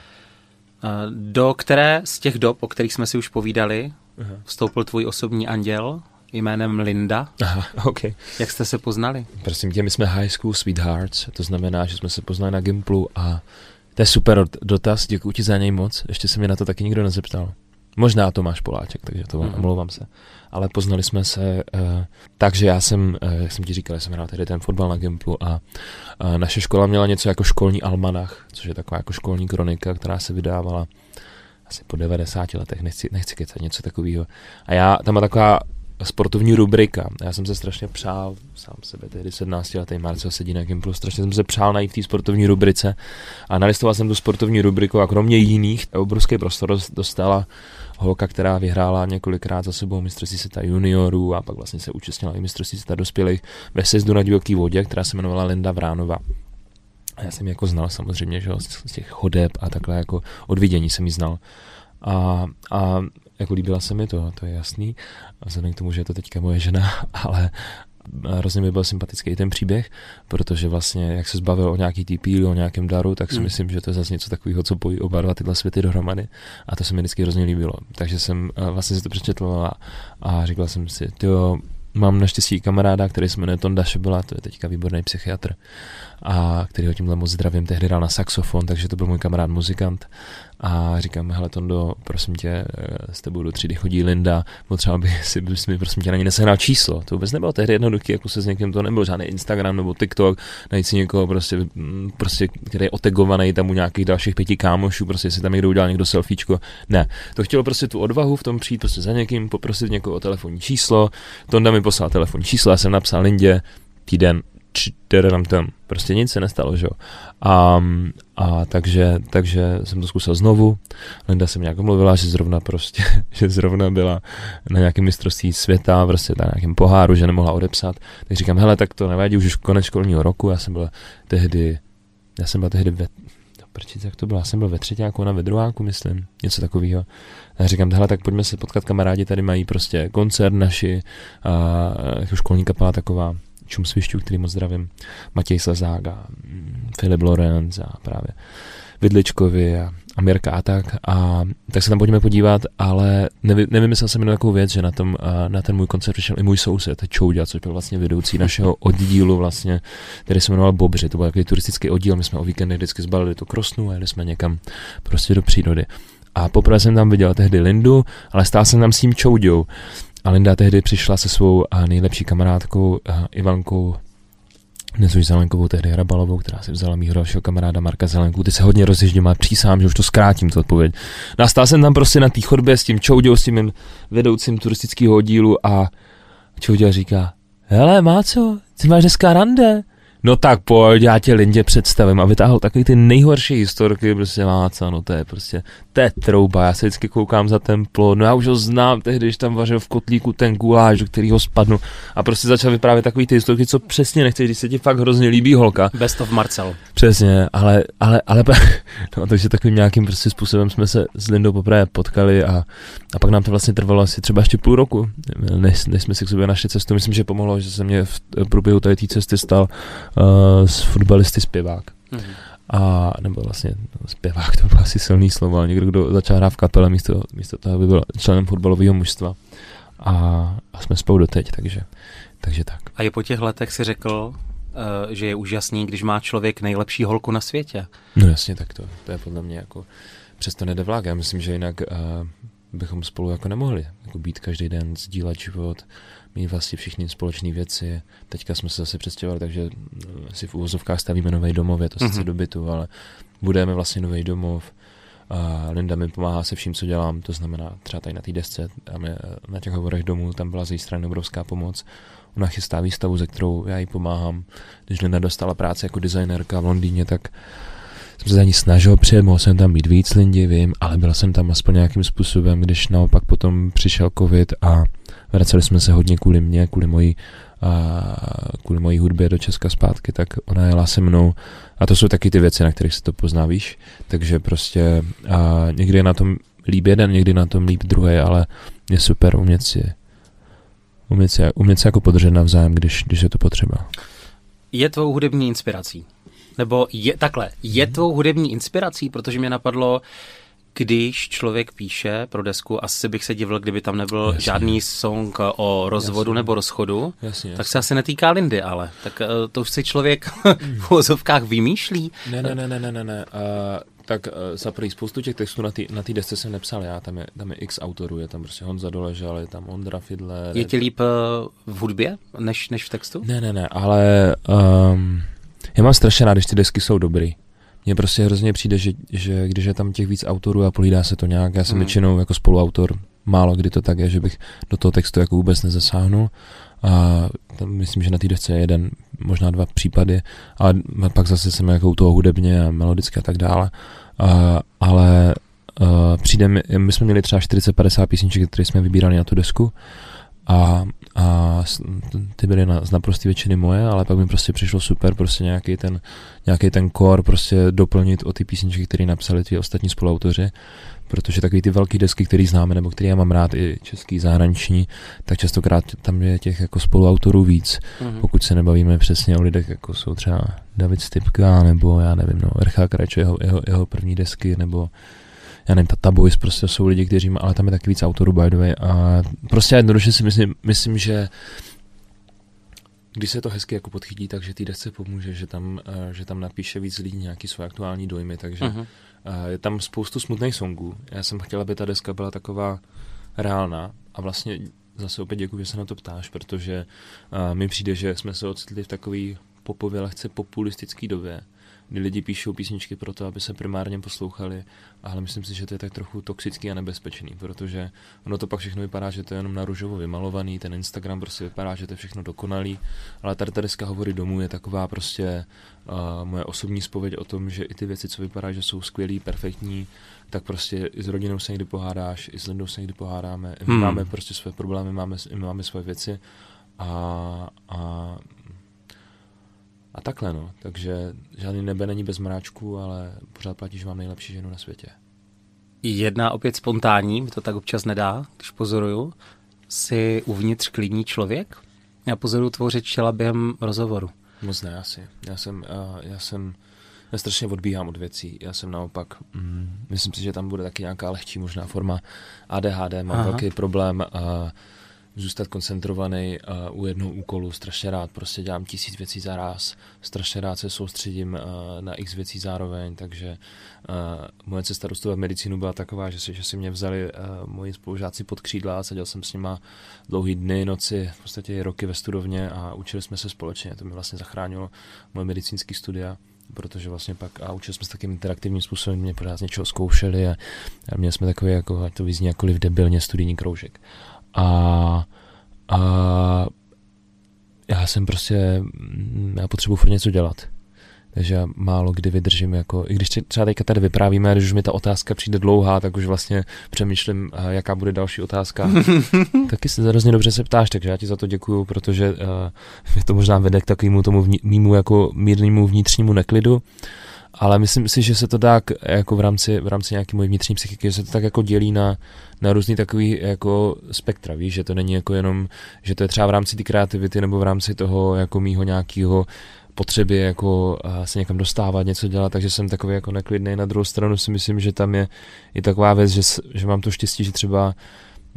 S2: Do které z těch dob, o kterých jsme si už povídali, aha. vstoupil tvůj osobní anděl jménem Linda?
S3: Aha, ok.
S2: Jak jste se poznali?
S3: Prosím tě, my jsme high school sweethearts, to znamená, že jsme se poznali na Gimplu a to je super dotaz, děkuji ti za něj moc, ještě se mi na to taky nikdo nezeptal. Možná Tomáš Poláček, takže to mm. omlouvám se. Ale poznali jsme se uh, tak, že já jsem, uh, jak jsem ti říkal, jsem hrál tedy ten fotbal na Gimplu a uh, naše škola měla něco jako školní almanach, což je taková jako školní kronika, která se vydávala asi po 90 letech, nechci, nechci kecat něco takového. A já, tam má taková sportovní rubrika. Já jsem se strašně přál, sám sebe, tehdy 17 letý Marcel sedí na Gimplu, strašně jsem se přál najít v té sportovní rubrice a nalistoval jsem tu sportovní rubriku a kromě jiných obrovský prostor dostala holka, která vyhrála několikrát za sebou mistrovství světa juniorů a pak vlastně se účastnila i mistrovství světa dospělých ve sezdu na divoký vodě, která se jmenovala Linda Vránova. A já jsem ji jako znal samozřejmě, že z těch chodeb a takhle jako od vidění jsem ji znal. A, a jako líbila se mi to, to je jasný, vzhledem k tomu, že je to teďka moje žena, ale hrozně mi byl sympatický i ten příběh, protože vlastně, jak se zbavil o nějaký TP, o nějakém daru, tak si mm. myslím, že to je zase něco takového, co pojí oba dva tyhle světy dohromady a to se mi vždycky hrozně líbilo. Takže jsem vlastně si to přečetl a, a říkal jsem si, jo, mám naštěstí kamaráda, který se jmenuje Tonda Šebela, to je teďka výborný psychiatr, a který ho tímhle moc zdravím, tehdy hrál na saxofon, takže to byl můj kamarád muzikant a říkám, hele Tondo, prosím tě, eh, s tebou do třídy chodí Linda, potřeba by si bys mi prosím tě na ní nesehnal číslo. To vůbec nebylo tehdy jednoduché, jako se s někým, to nebyl žádný Instagram nebo TikTok, najít si někoho prostě, mm, prostě který je otegovaný tam u nějakých dalších pěti kámošů, prostě si tam někdo udělal někdo selfiečko. Ne, to chtělo prostě tu odvahu v tom přijít prostě za někým, poprosit někoho o telefonní číslo. Tonda mi poslal telefonní číslo, já jsem napsal Lindě, týden, tam tam. Prostě nic se nestalo, že jo. A, a takže, takže jsem to zkusil znovu. Linda se mě nějak omluvila, že zrovna prostě, že zrovna byla na nějakém mistrovství světa, prostě na nějakém poháru, že nemohla odepsat. Tak říkám, hele, tak to nevadí, už konec školního roku, já jsem byl tehdy, já jsem byl tehdy ve, prčic, jak to bylo, já jsem byl ve třetíku, ona ve druháku, myslím, něco takového. Já říkám, hele, tak pojďme se potkat, kamarádi tady mají prostě koncert naši, a, jako školní kapela taková, Čum Svišťů, který moc zdravím, Matěj Slezák a mm, Filip Lorenz a právě Vidličkovi a, a Mirka a tak. A tak se tam pojďme podívat, ale nevy, nevymyslel jsem jenom takovou věc, že na, tom, na ten můj koncert přišel i můj soused, Čouďa, což byl vlastně vedoucí našeho oddílu, vlastně, který se jmenoval Bobři. To byl takový turistický oddíl, my jsme o víkendech vždycky zbalili to krosnu a jeli jsme někam prostě do přírody. A poprvé jsem tam viděl tehdy Lindu, ale stál jsem tam s tím Čouďou. A Linda tehdy přišla se svou nejlepší kamarádkou Ivankou dnes už Zelenkovou, tehdy Hrabalovou, která si vzala mýho dalšího kamaráda Marka Zelenku. Ty se hodně rozjíždím, ale přísám, že už to zkrátím, tu odpověď. Nastál no jsem tam prostě na té chodbě s tím Čoudou, s tím vedoucím turistického oddílu a Čouděl říká, hele, má co, ty máš dneska rande? No tak pojď, já tě Lindě představím a vytáhl takový ty nejhorší historky, prostě co, no to je prostě, to je trouba, já se vždycky koukám za ten plod, no já už ho znám tehdy, když tam vařil v kotlíku ten guláš, do kterého spadnu a prostě začal vyprávět takový ty historky, co přesně nechceš, když se ti fakt hrozně líbí holka.
S2: Best of Marcel.
S3: Přesně, ale, ale, ale, no takže takovým nějakým prostě způsobem jsme se s Lindou poprvé potkali a, a pak nám to vlastně trvalo asi třeba ještě půl roku, než, než jsme si k sobě našli cestu. Myslím, že pomohlo, že se mě v průběhu té cesty stal uh, z fotbalisty zpěvák. Mm-hmm. A, nebo vlastně no, zpěvák, to bylo asi silný slovo, ale někdo, kdo začal hrát v kapele místo, místo toho, aby byl členem fotbalového mužstva. A, a jsme spolu doteď, takže, takže tak.
S2: A je po těch letech si řekl, uh, že je úžasný, když má člověk nejlepší holku na světě.
S3: No jasně, tak to, to je podle mě jako, přesto nejde vlák. Já myslím, že jinak uh, bychom spolu jako nemohli jako být každý den, sdílet život, mít vlastně všichni společné věci. Teďka jsme se zase přestěhovali, takže si v úvozovkách stavíme nový domov, je to mm-hmm. sice do bytu, ale budeme vlastně nový domov. A Linda mi pomáhá se vším, co dělám, to znamená třeba tady na té desce, a mě, na těch hovorech domů, tam byla z její strany obrovská pomoc. Ona chystá výstavu, ze kterou já jí pomáhám. Když Linda dostala práci jako designerka v Londýně, tak jsem se za ní snažil přijet, mohl jsem tam být víc lidi, vím, ale byl jsem tam aspoň nějakým způsobem, když naopak potom přišel covid a vraceli jsme se hodně kvůli mě, kvůli mojí a kvůli mojí hudbě do Česka zpátky, tak ona jela se mnou a to jsou taky ty věci, na kterých se to pozná, víš, takže prostě a někdy je na tom líp jeden, někdy na tom líp druhý, ale je super umět si umět se, umět se jako podržet navzájem, když, když je to potřeba.
S2: Je tvou hudební inspirací? Nebo je takhle, je tvou hudební inspirací, protože mě napadlo, když člověk píše pro desku, asi bych se divil, kdyby tam nebyl jasně. žádný song o rozvodu jasně. nebo rozchodu, jasně, jasně. tak se asi netýká Lindy, ale tak uh, to už si člověk v vozovkách vymýšlí.
S3: Ne, ne, ne, ne, ne, ne, ne. Uh, tak uh, za prvý spoustu těch textů na té na desce jsem nepsal já, tam je, tam je x autorů, je tam prostě Honza Doležal, je tam Ondra Fidler.
S2: Je ti líp uh, v hudbě než, než v textu?
S3: Ne, ne, ne, ale um, já mám strašně rád, když ty desky jsou dobrý. Mně prostě hrozně přijde, že, že když je tam těch víc autorů a polídá se to nějak, já jsem hmm. většinou jako spoluautor, málo kdy to tak je, že bych do toho textu jako vůbec nezasáhnul. A tam myslím, že na té desce je jeden, možná dva případy, ale pak zase jsem jako u toho hudebně a melodicky a tak dále. A, ale uh, přijde mi, my jsme měli třeba 40-50 písniček, které jsme vybírali na tu desku a, a ty byly na, z naprosté většiny moje, ale pak mi prostě přišlo super prostě nějaký ten, nějaký ten core prostě doplnit o ty písničky, které napsali ty ostatní spoluautoři, protože takový ty velké desky, které známe, nebo které já mám rád i český, zahraniční, tak častokrát tam je těch jako spoluautorů víc, mm-hmm. pokud se nebavíme přesně o lidech, jako jsou třeba David Stipka, nebo já nevím, no, Ercha Krač, jeho, jeho, jeho první desky, nebo já nevím, Tata Boys prostě jsou lidi, kteří má, ale tam je taky víc autorů by the way a prostě jednoduše si myslím, myslím, že když se to hezky jako podchytí, takže ty desce pomůže, že tam, uh, že tam napíše víc lidí nějaký své aktuální dojmy, takže uh-huh. uh, je tam spoustu smutných songů. Já jsem chtěla, aby ta deska byla taková reálná a vlastně zase opět děkuji, že se na to ptáš, protože uh, mi přijde, že jsme se ocitli v takové popově lehce populistické době, kdy lidi píšou písničky pro to, aby se primárně poslouchali, ale myslím si, že to je tak trochu toxický a nebezpečný, protože ono to pak všechno vypadá, že to je jenom na růžovo vymalovaný, ten Instagram prostě vypadá, že to je všechno dokonalý, ale tady ta deska hovory domů je taková prostě uh, moje osobní spověď o tom, že i ty věci, co vypadá, že jsou skvělý, perfektní, tak prostě i s rodinou se někdy pohádáš, i s Lindou se někdy pohádáme, my hmm. máme prostě své problémy, máme, my máme svoje věci. A, a a takhle, no. Takže žádný nebe není bez mráčku, ale pořád platí, že mám nejlepší ženu na světě.
S2: Jedna opět spontánní, mi to tak občas nedá, když pozoruju. Jsi uvnitř klidný člověk? Já pozoruju tvořit čela během rozhovoru.
S3: Moc ne, asi. Já jsem, uh, já jsem, já strašně odbíhám od věcí. Já jsem naopak, mm, myslím si, že tam bude taky nějaká lehčí možná forma ADHD. Mám Aha. velký problém uh, zůstat koncentrovaný uh, u jednoho úkolu. Strašně rád prostě dělám tisíc věcí za raz, strašně rád se soustředím uh, na x věcí zároveň, takže uh, moje cesta do medicínu byla taková, že si, že si mě vzali moji spolužáci pod křídla a seděl jsem s nima dlouhý dny, noci, v podstatě roky ve studovně a učili jsme se společně. To mi vlastně zachránilo moje medicínské studia protože vlastně pak a učili jsme se takým interaktivním způsobem, mě pořád něčeho zkoušeli a, a měli jsme takový, jako, ať to vyzní jakkoliv debilně, studijní kroužek. A, a já jsem prostě, mm, já potřebuji furt něco dělat. Takže já málo kdy vydržím, jako, i když třeba teďka tady vyprávíme, když už mi ta otázka přijde dlouhá, tak už vlastně přemýšlím, jaká bude další otázka. Taky se hrozně dobře se ptáš, takže já ti za to děkuju, protože uh, mě to možná vede k takovému tomu vní, mýmu jako mírnému vnitřnímu neklidu ale myslím si, že se to dá jako v rámci, v rámci nějaké mojí vnitřní psychiky, že se to tak jako dělí na, na různý takový jako spektra, víš, že to není jako jenom, že to je třeba v rámci té kreativity nebo v rámci toho jako mýho nějakého potřeby jako se někam dostávat, něco dělat, takže jsem takový jako neklidný. Na druhou stranu si myslím, že tam je i taková věc, že, že mám to štěstí, že třeba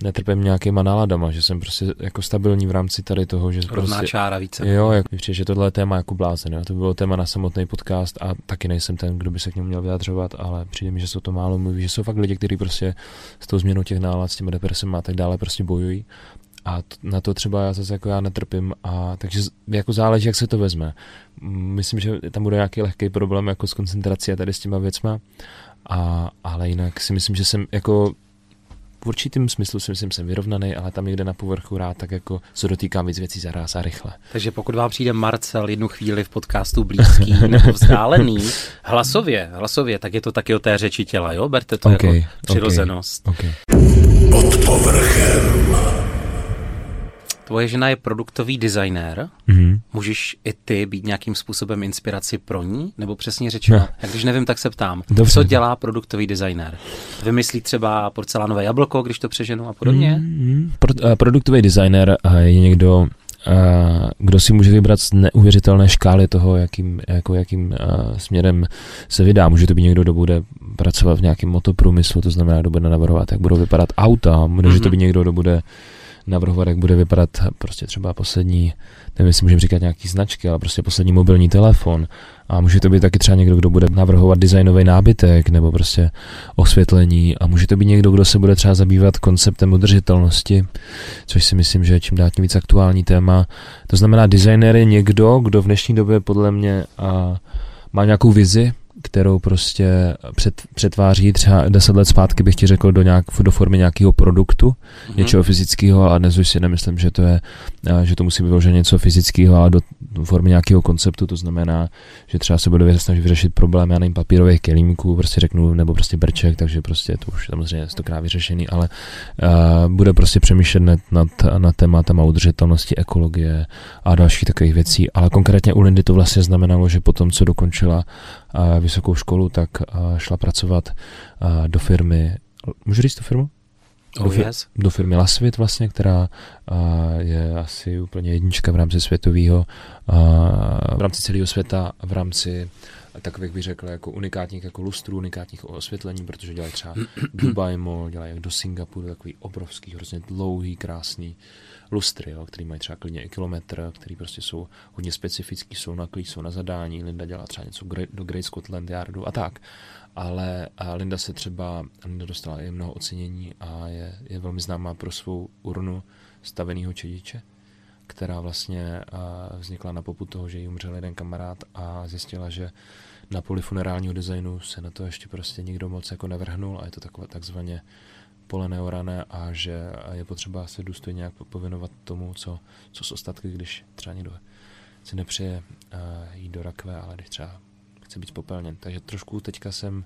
S3: netrpím nějakýma náladama, že jsem prostě jako stabilní v rámci tady toho, že
S2: Rovná
S3: prostě,
S2: čára více.
S3: Jo, jak mi přijde, že tohle je téma jako blázen, jo. to bylo téma na samotný podcast a taky nejsem ten, kdo by se k němu měl vyjadřovat, ale přijde mi, že jsou to málo mluví, že jsou fakt lidi, kteří prostě s tou změnou těch nálad, s těmi depresemi a tak dále prostě bojují a na to třeba já zase jako já netrpím a takže jako záleží, jak se to vezme. Myslím, že tam bude nějaký lehký problém jako s koncentrací a tady s těma věcma, a, ale jinak si myslím, že jsem jako v určitým smyslu si myslím, jsem vyrovnaný, ale tam někde na povrchu rád tak jako se dotýkám víc věcí zaraz a rychle.
S2: Takže pokud vám přijde Marcel jednu chvíli v podcastu blízký nebo vzdálený, hlasově, hlasově, tak je to taky o té řeči těla, jo? Berte to okay, jako přirozenost.
S3: Okay, okay. Pod povrchem.
S2: Tvoje žena je produktový designér.
S3: Mhm.
S2: Můžeš i ty být nějakým způsobem inspiraci pro ní? Nebo přesně řečeno,
S3: Ne.
S2: jak když nevím, tak se ptám.
S3: Dobře.
S2: Co dělá produktový designér? Vymyslí třeba porcelánové jablko, když to přeženu a podobně?
S3: Mm, pro, uh, produktový designer uh, je někdo, uh, kdo si může vybrat z neuvěřitelné škály toho, jakým, jako jakým směrem se vydá. Může to být někdo, kdo bude pracovat v nějakém motoprůmyslu, to znamená, kdo bude navrhovat, jak budou vypadat auta. Může to
S2: Mhm.
S3: být někdo, kdo bude navrhovat, jak bude vypadat prostě třeba poslední, nevím, jestli můžeme říkat nějaký značky, ale prostě poslední mobilní telefon. A může to být taky třeba někdo, kdo bude navrhovat designový nábytek nebo prostě osvětlení. A může to být někdo, kdo se bude třeba zabývat konceptem udržitelnosti, což si myslím, že je čím dál tím víc aktuální téma. To znamená, designer je někdo, kdo v dnešní době podle mě a, má nějakou vizi, kterou prostě před, přetváří třeba deset let zpátky bych ti řekl do, nějak, do formy nějakého produktu,
S2: Mhm.
S3: něčeho fyzického, a dnes už si nemyslím, že to je, že to musí být vyloženě něco fyzického, ale do formy nějakého konceptu, to znamená, že třeba se bude snažit vyřešit problém, já nevím, papírových kelímků, prostě řeknu, nebo prostě brček, takže prostě to už samozřejmě stokrát vyřešený, ale a, bude prostě přemýšlet nad, nad, nad tématama udržitelnosti, ekologie a dalších takových věcí, ale konkrétně u Lindy to vlastně znamenalo, že potom, co dokončila vysokou školu, tak šla pracovat do firmy, můžu říct tu firmu?
S2: Oh,
S3: do,
S2: yes.
S3: do firmy Lasvit vlastně, která je asi úplně jednička v rámci světového, v rámci celého světa, v rámci takových bych řekl jako unikátních jako lustrů, unikátních osvětlení, protože dělají třeba Dubai Mall, dělají do Singapuru takový obrovský, hrozně dlouhý, krásný lustry, jo, který mají třeba klidně i kilometr, který prostě jsou hodně specifický, jsou na klíč, jsou na zadání. Linda dělá třeba něco do Great Scotland Yardu a tak. Ale Linda se třeba, Linda dostala i mnoho ocenění a je, je velmi známá pro svou urnu staveného čediče, která vlastně vznikla na poput toho, že jí umřel jeden kamarád a zjistila, že na poli funerálního designu se na to ještě prostě nikdo moc jako nevrhnul a je to takové takzvaně pole neorané a že je potřeba se důstojně nějak povinovat tomu, co, co s ostatky, když třeba někdo si nepřeje uh, jít do rakve, ale když třeba chce být popelněn. Takže trošku teďka jsem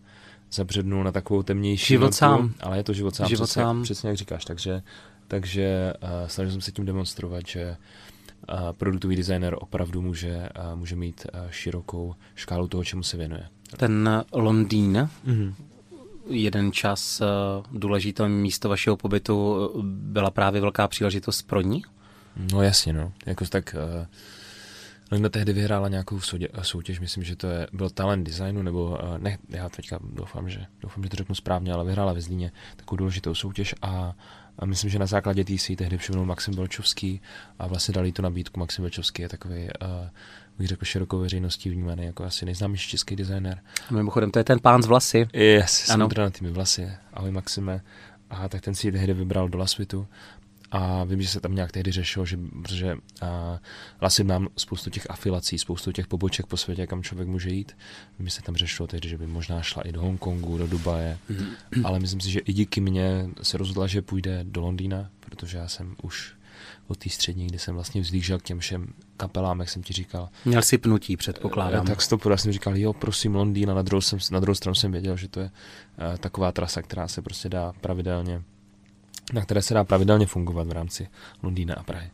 S3: zabřednul na takovou temnější
S2: Život
S3: notu,
S2: sám.
S3: ale je to život sám,
S2: Život
S3: přesně,
S2: sám.
S3: přesně jak říkáš. Takže, takže uh, snažil jsem se tím demonstrovat, že uh, produktový designer opravdu může, uh, může mít uh, širokou škálu toho, čemu se věnuje.
S2: Ten Londýn,
S3: Mm-hmm.
S2: Jeden čas eh, důležité místo vašeho pobytu eh, byla právě velká příležitost pro ní?
S3: No jasně, no. Jako tak uh, Linda tehdy vyhrála nějakou soutěž, myslím, že to je, byl talent designu, nebo uh, ne, já teďka doufám, že, doufám, že to řeknu správně, ale vyhrála ve Zlíně takovou důležitou soutěž a, a myslím, že na základě té si tehdy všimnul Maxim Velčovský a vlastně dali tu nabídku. Maxim Velčovský je takový, uh, bych řekl, širokou veřejností vnímaný jako asi nejznámější český designer.
S2: A mimochodem, to je ten pán z vlasy.
S3: Yes,
S2: Ano.
S3: s tými vlasy. Ahoj Maxime. A tak ten si ji tehdy vybral do Lasvitu. A vím, že se tam nějak tehdy řešilo, že, protože a, Lasvit mám spoustu těch afilací, spoustu těch poboček po světě, kam člověk může jít. Vím, že se tam řešilo tehdy, že by možná šla i do Hongkongu, do Dubaje. Ale myslím si, že i díky mně se rozhodla, že půjde do Londýna, protože já jsem už od té střední, kdy jsem vlastně vzlížel k těm všem kapelám, jak jsem ti říkal,
S2: Měl si pnutí, předpokládám.
S3: Eh, Tak stopu, já jsem říkal, jo, prosím, Londýn a na druhou, jsem, na druhou stranu jsem věděl, že to je uh, taková trasa, která se prostě dá pravidelně, na které se dá pravidelně fungovat v rámci Londýna a Prahy.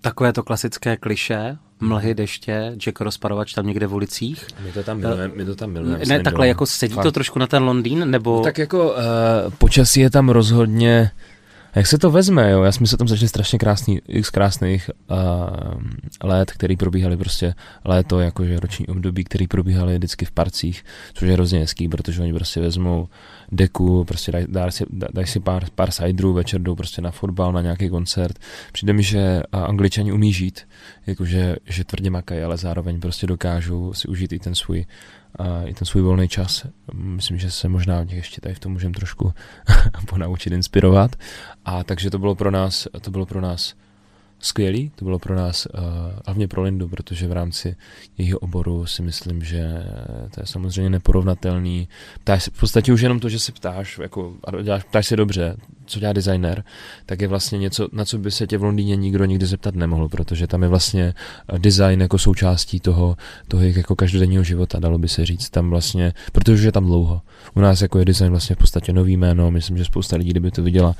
S2: Takové to klasické kliše, mlhy, deště, Jack rozparovač tam někde v ulicích.
S3: My to tam milujeme, my to tam milujeme.
S2: Ne, takhle, jako sedí to trošku na ten Londýn, nebo...
S3: No, tak jako uh, počasí je tam rozhodně, jak se to vezme, jo, já jsme se tam začali strašně krásný, x krásných uh, let, který probíhaly prostě léto, jakože roční období, který probíhaly vždycky v parcích, což je hrozně hezký, protože oni prostě vezmou deku, prostě dají daj si, daj si pár, pár ciderů, večer jdou prostě na fotbal, na nějaký koncert. Přijde mi, že uh, angličani umí žít, jakože že tvrdě makají, ale zároveň prostě dokážou si užít i ten svůj a i ten svůj volný čas. Myslím, že se možná od nich ještě tady v tom můžeme trošku ponaučit, inspirovat. A takže to bylo pro nás, to bylo pro nás skvělý, to bylo pro nás, uh, hlavně pro Lindu, protože v rámci jejího oboru si myslím, že to je samozřejmě neporovnatelný. Ptáš se, v podstatě už jenom to, že se ptáš, jako, a děláš, ptáš se dobře, co dělá designer, tak je vlastně něco, na co by se tě v Londýně nikdo nikdy zeptat nemohl, protože tam je vlastně eh, design jako součástí toho, toho jako každodenního života, dalo by se říct. Tam vlastně, protože je tam dlouho. U nás jako je design vlastně v podstatě nový jméno, myslím, že spousta lidí, kdyby to viděla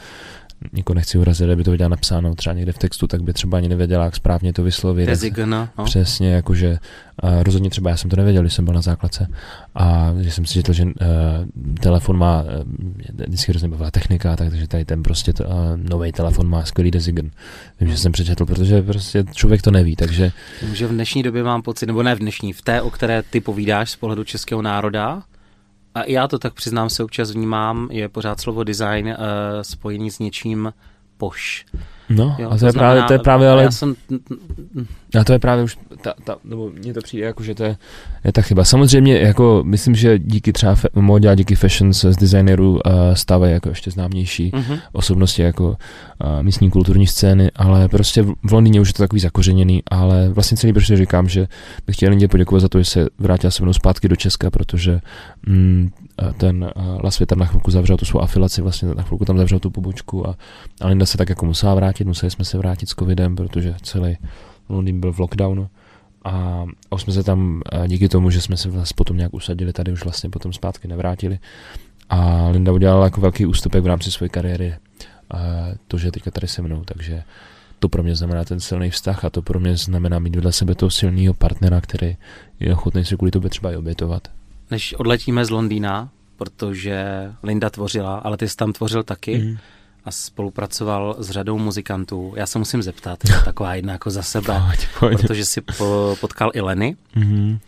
S3: nikoho nechci urazit, aby to viděla napsáno třeba někde v textu, tak by třeba ani nevěděla, jak správně to vyslovit.
S2: Design, no.
S3: Přesně, jakože uh, rozhodně třeba já jsem to nevěděl, když jsem byl na základce a že jsem si četl, že uh, telefon má, uh, vždycky hrozně bavila technika, tak, takže tady ten prostě uh, nový telefon má skvělý design. Vím, že jsem přečetl, protože prostě člověk to neví, takže...
S2: Že v dnešní době mám pocit, nebo ne v dnešní, v té, o které ty povídáš z pohledu českého národa, a já to tak přiznám se občas vnímám, je pořád slovo design uh, spojený s něčím poš.
S3: No, jo, a to, to je, znamená, právě, to je právě, ale...
S2: Já jsem...
S3: A to je právě už, ta, ta, nebo mně to přijde jako, že to je, je ta chyba. Samozřejmě, jako myslím, že díky třeba fe, modě a díky fashion se z designerů uh, stávají jako ještě známější mm-hmm. osobnosti jako uh, místní kulturní scény, ale prostě v, v Londýně už je to takový zakořeněný, ale vlastně celý prostě říkám, že bych chtěl Lindě poděkovat za to, že se vrátila se mnou zpátky do Česka, protože mm, ten Las Vegas na chvilku zavřel tu svou afilaci, vlastně na chvilku tam zavřel tu pobočku a, a Linda se tak jako musela vrátit, museli jsme se vrátit s covidem, protože celý Londýn byl v lockdownu a, a už jsme se tam díky tomu, že jsme se vlastně potom nějak usadili tady, už vlastně potom zpátky nevrátili a Linda udělala jako velký ústupek v rámci své kariéry a to, že je teďka tady se mnou, takže to pro mě znamená ten silný vztah a to pro mě znamená mít vedle sebe toho silného partnera, který je ochotný se kvůli tobě třeba i obětovat
S2: než odletíme z Londýna, protože Linda tvořila, ale ty jsi tam tvořil taky mm. A spolupracoval s řadou muzikantů. Já se musím zeptat, je taková jedna jako za sebe, pojď, pojď. protože si po, potkal i Leny. Mm.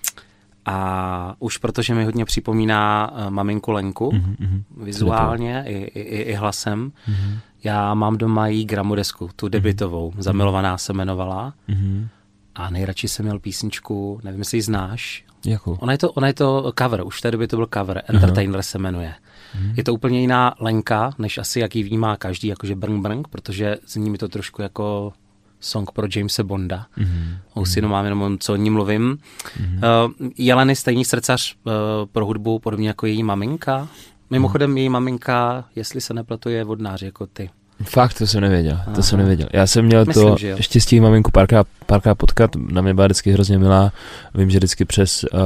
S2: A už protože mi hodně připomíná uh, maminku Lenku, mm-hmm. vizuálně i, i, i hlasem. Mm-hmm. Já mám doma jí gramodesku, tu debitovou, mm-hmm. Zamilovaná se jmenovala. Mm-hmm. A nejradši jsem měl písničku, nevím, jestli ji znáš,
S3: Jakou?
S2: Ona je, to, ona je to cover, už v té době to byl cover, Entertainer uh-huh. se jmenuje. Uh-huh. Je to úplně jiná lenka, než asi jaký vnímá každý, jakože brng brng, protože s ním to trošku jako song pro Jamesa Bonda. Mm-hmm. O synu mám jenom, co o ní mluvím. Mm-hmm. Uh, Jeleny stejný srdcař uh, pro hudbu, podobně jako její maminka. Mimochodem, mm. její maminka, jestli se nepletu, je vodnář jako ty.
S3: Fakt, to jsem nevěděl, Aha. to jsem nevěděl. Já jsem měl Myslím, to štěstí maminku párkrát, párkrát potkat, na mě byla vždycky hrozně milá. Vím, že vždycky přes uh,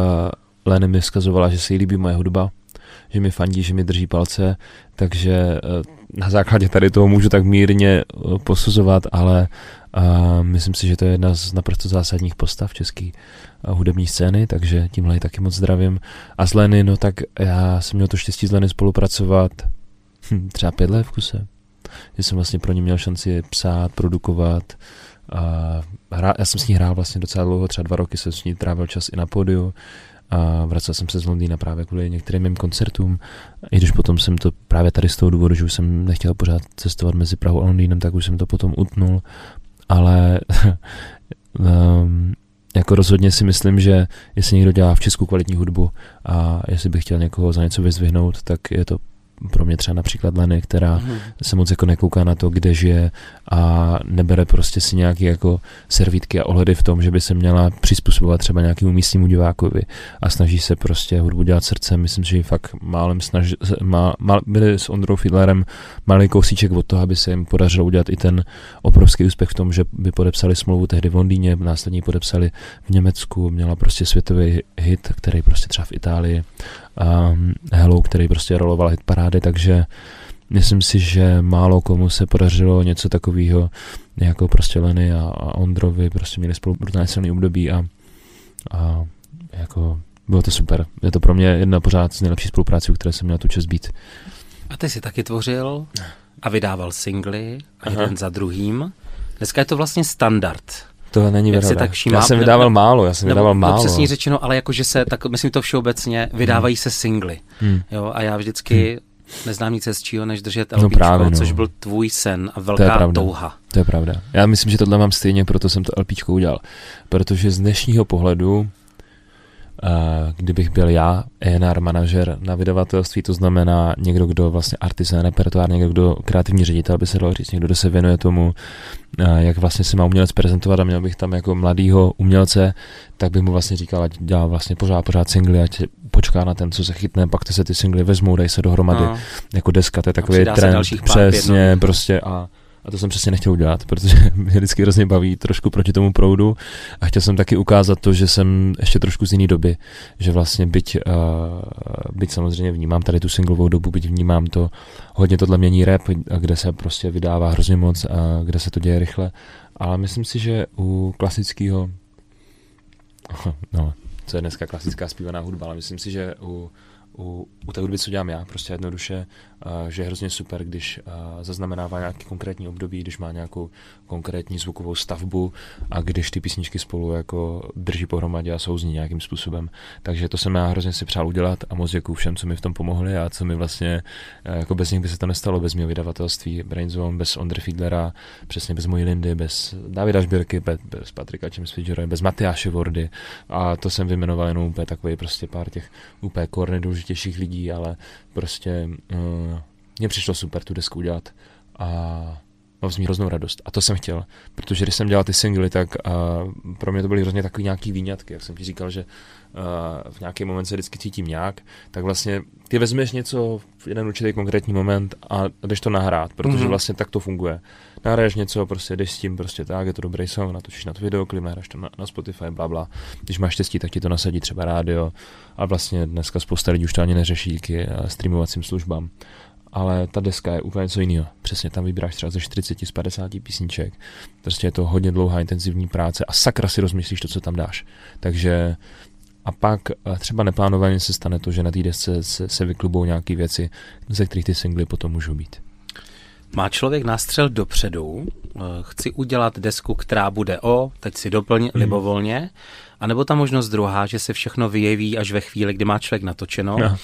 S3: Leny mi vzkazovala, že se jí líbí moje hudba, že mi fandí, že mi drží palce, takže uh, na základě tady toho můžu tak mírně uh, posuzovat, ale uh, myslím si, že to je jedna z naprosto zásadních postav české hudební scény, takže tímhle taky moc zdravím. A s Leny, no tak já jsem měl to štěstí s Leny spolupracovat hm, třeba pět let v kuse že jsem vlastně pro ně měl šanci psát, produkovat. A hrá, já jsem s ní hrál vlastně docela dlouho, třeba dva roky jsem s ní trávil čas i na pódiu a vracel jsem se z Londýna právě kvůli některým mým koncertům. I když potom jsem to právě tady z toho důvodu, že už jsem nechtěl pořád cestovat mezi Prahou a Londýnem, tak už jsem to potom utnul. Ale um, jako rozhodně si myslím, že jestli někdo dělá v Česku kvalitní hudbu a jestli bych chtěl někoho za něco vyzvihnout, tak je to pro mě třeba například Leny, která mm. se moc jako nekouká na to, kde žije a nebere prostě si nějaké jako servítky a ohledy v tom, že by se měla přizpůsobovat třeba nějakému místnímu divákovi a snaží se prostě hudbu dělat srdcem. Myslím, že ji fakt málem snaží, má, má, byli s Ondrou Fiedlerem malý kousíček od toho, aby se jim podařilo udělat i ten obrovský úspěch v tom, že by podepsali smlouvu tehdy v Londýně, následně podepsali v Německu, měla prostě světový hit, který prostě třeba v Itálii um, Hello, který prostě roloval hit parády, takže myslím si, že málo komu se podařilo něco takového, jako prostě Leny a, a Ondrovi, prostě měli spolu brutálně silný období a, a jako bylo to super. Je to pro mě jedna pořád z nejlepších spoluprácí, u které jsem měl tu čest být.
S2: A ty jsi taky tvořil a vydával singly a Aha. jeden za druhým. Dneska je to vlastně standard
S3: to není pravda. tak všímá, já jsem vydával ne, málo, já jsem nebo, vydával málo.
S2: No, přesně řečeno, ale jakože se, tak myslím to všeobecně, vydávají hmm. se singly. Hmm. Jo, a já vždycky hmm. neznám nic hezčího, než držet LPčko, no právě, no. což byl tvůj sen a velká
S3: to je
S2: touha.
S3: To je pravda. Já myslím, že tohle mám stejně, proto jsem to LPčko udělal. Protože z dnešního pohledu kdybych byl já, ENR manažer na vydavatelství, to znamená někdo, kdo vlastně artisan, repertoár, někdo, kdo kreativní ředitel, by se dalo říct, někdo, kdo se věnuje tomu, jak vlastně se má umělec prezentovat a měl bych tam jako mladýho umělce, tak bych mu vlastně říkal, ať dělá vlastně pořád, pořád singly, ať počká na ten, co se chytne, pak ty se ty singly vezmou, dají se dohromady no. jako deska, to je takový trend, přesně, prostě a A to jsem přesně nechtěl udělat, protože mě vždycky hrozně baví trošku proti tomu proudu. A chtěl jsem taky ukázat to, že jsem ještě trošku z jiné doby, že vlastně byť, uh, byť samozřejmě vnímám tady tu singlovou dobu, byť vnímám to, hodně tohle mění rap, kde se prostě vydává hrozně moc a kde se to děje rychle, ale myslím si, že u klasického, no, co je dneska klasická zpívaná hudba, ale myslím si, že u u, u té hudby, co dělám já, prostě jednoduše, uh, že je hrozně super, když uh, zaznamenává nějaký konkrétní období, když má nějakou konkrétní zvukovou stavbu a když ty písničky spolu jako drží pohromadě a souzní nějakým způsobem. Takže to jsem já hrozně si přál udělat a moc děkuju všem, co mi v tom pomohli a co mi vlastně, uh, jako bez nich by se to nestalo, bez mého vydavatelství Brainzone, bez Ondry Fiedlera, přesně bez mojí Lindy, bez Davida Šbirky, bez, bez Patrika James bez Matyáše Vordy a to jsem vyjmenoval jenom úplně takový prostě pár těch úplně core nejdůležitějších lidí, ale prostě uh, mně přišlo super tu desku udělat a mám z ní hroznou radost. A to jsem chtěl, protože když jsem dělal ty singly, tak uh, pro mě to byly hrozně takový nějaký výňatky, jak jsem ti říkal, že uh, v nějaký moment se vždycky cítím nějak, tak vlastně ty vezmeš něco v jeden určitý konkrétní moment a jdeš to nahrát, protože mm-hmm. vlastně tak to funguje. Nahraješ něco, prostě jdeš s tím, prostě tak, je to dobrý song, natočíš na to videoklip, nahráš to na, na Spotify, bla, bla. Když máš štěstí, tak ti to nasadí třeba rádio a vlastně dneska spousta lidí už to ani neřeší díky streamovacím službám ale ta deska je úplně něco jiného. Přesně tam vybíráš třeba ze 40 z 50 písniček. Prostě je to hodně dlouhá intenzivní práce a sakra si rozmyslíš to, co tam dáš. Takže a pak eh, třeba neplánovaně se stane to, že na té desce se, se vyklubou nějaké věci, ze kterých ty singly potom můžou být.
S2: Má člověk nástřel dopředu, eh, chci udělat desku, která bude o, teď si doplň mm. libovolně, anebo ta možnost druhá, že se všechno vyjeví až ve chvíli, kdy má člověk natočeno no.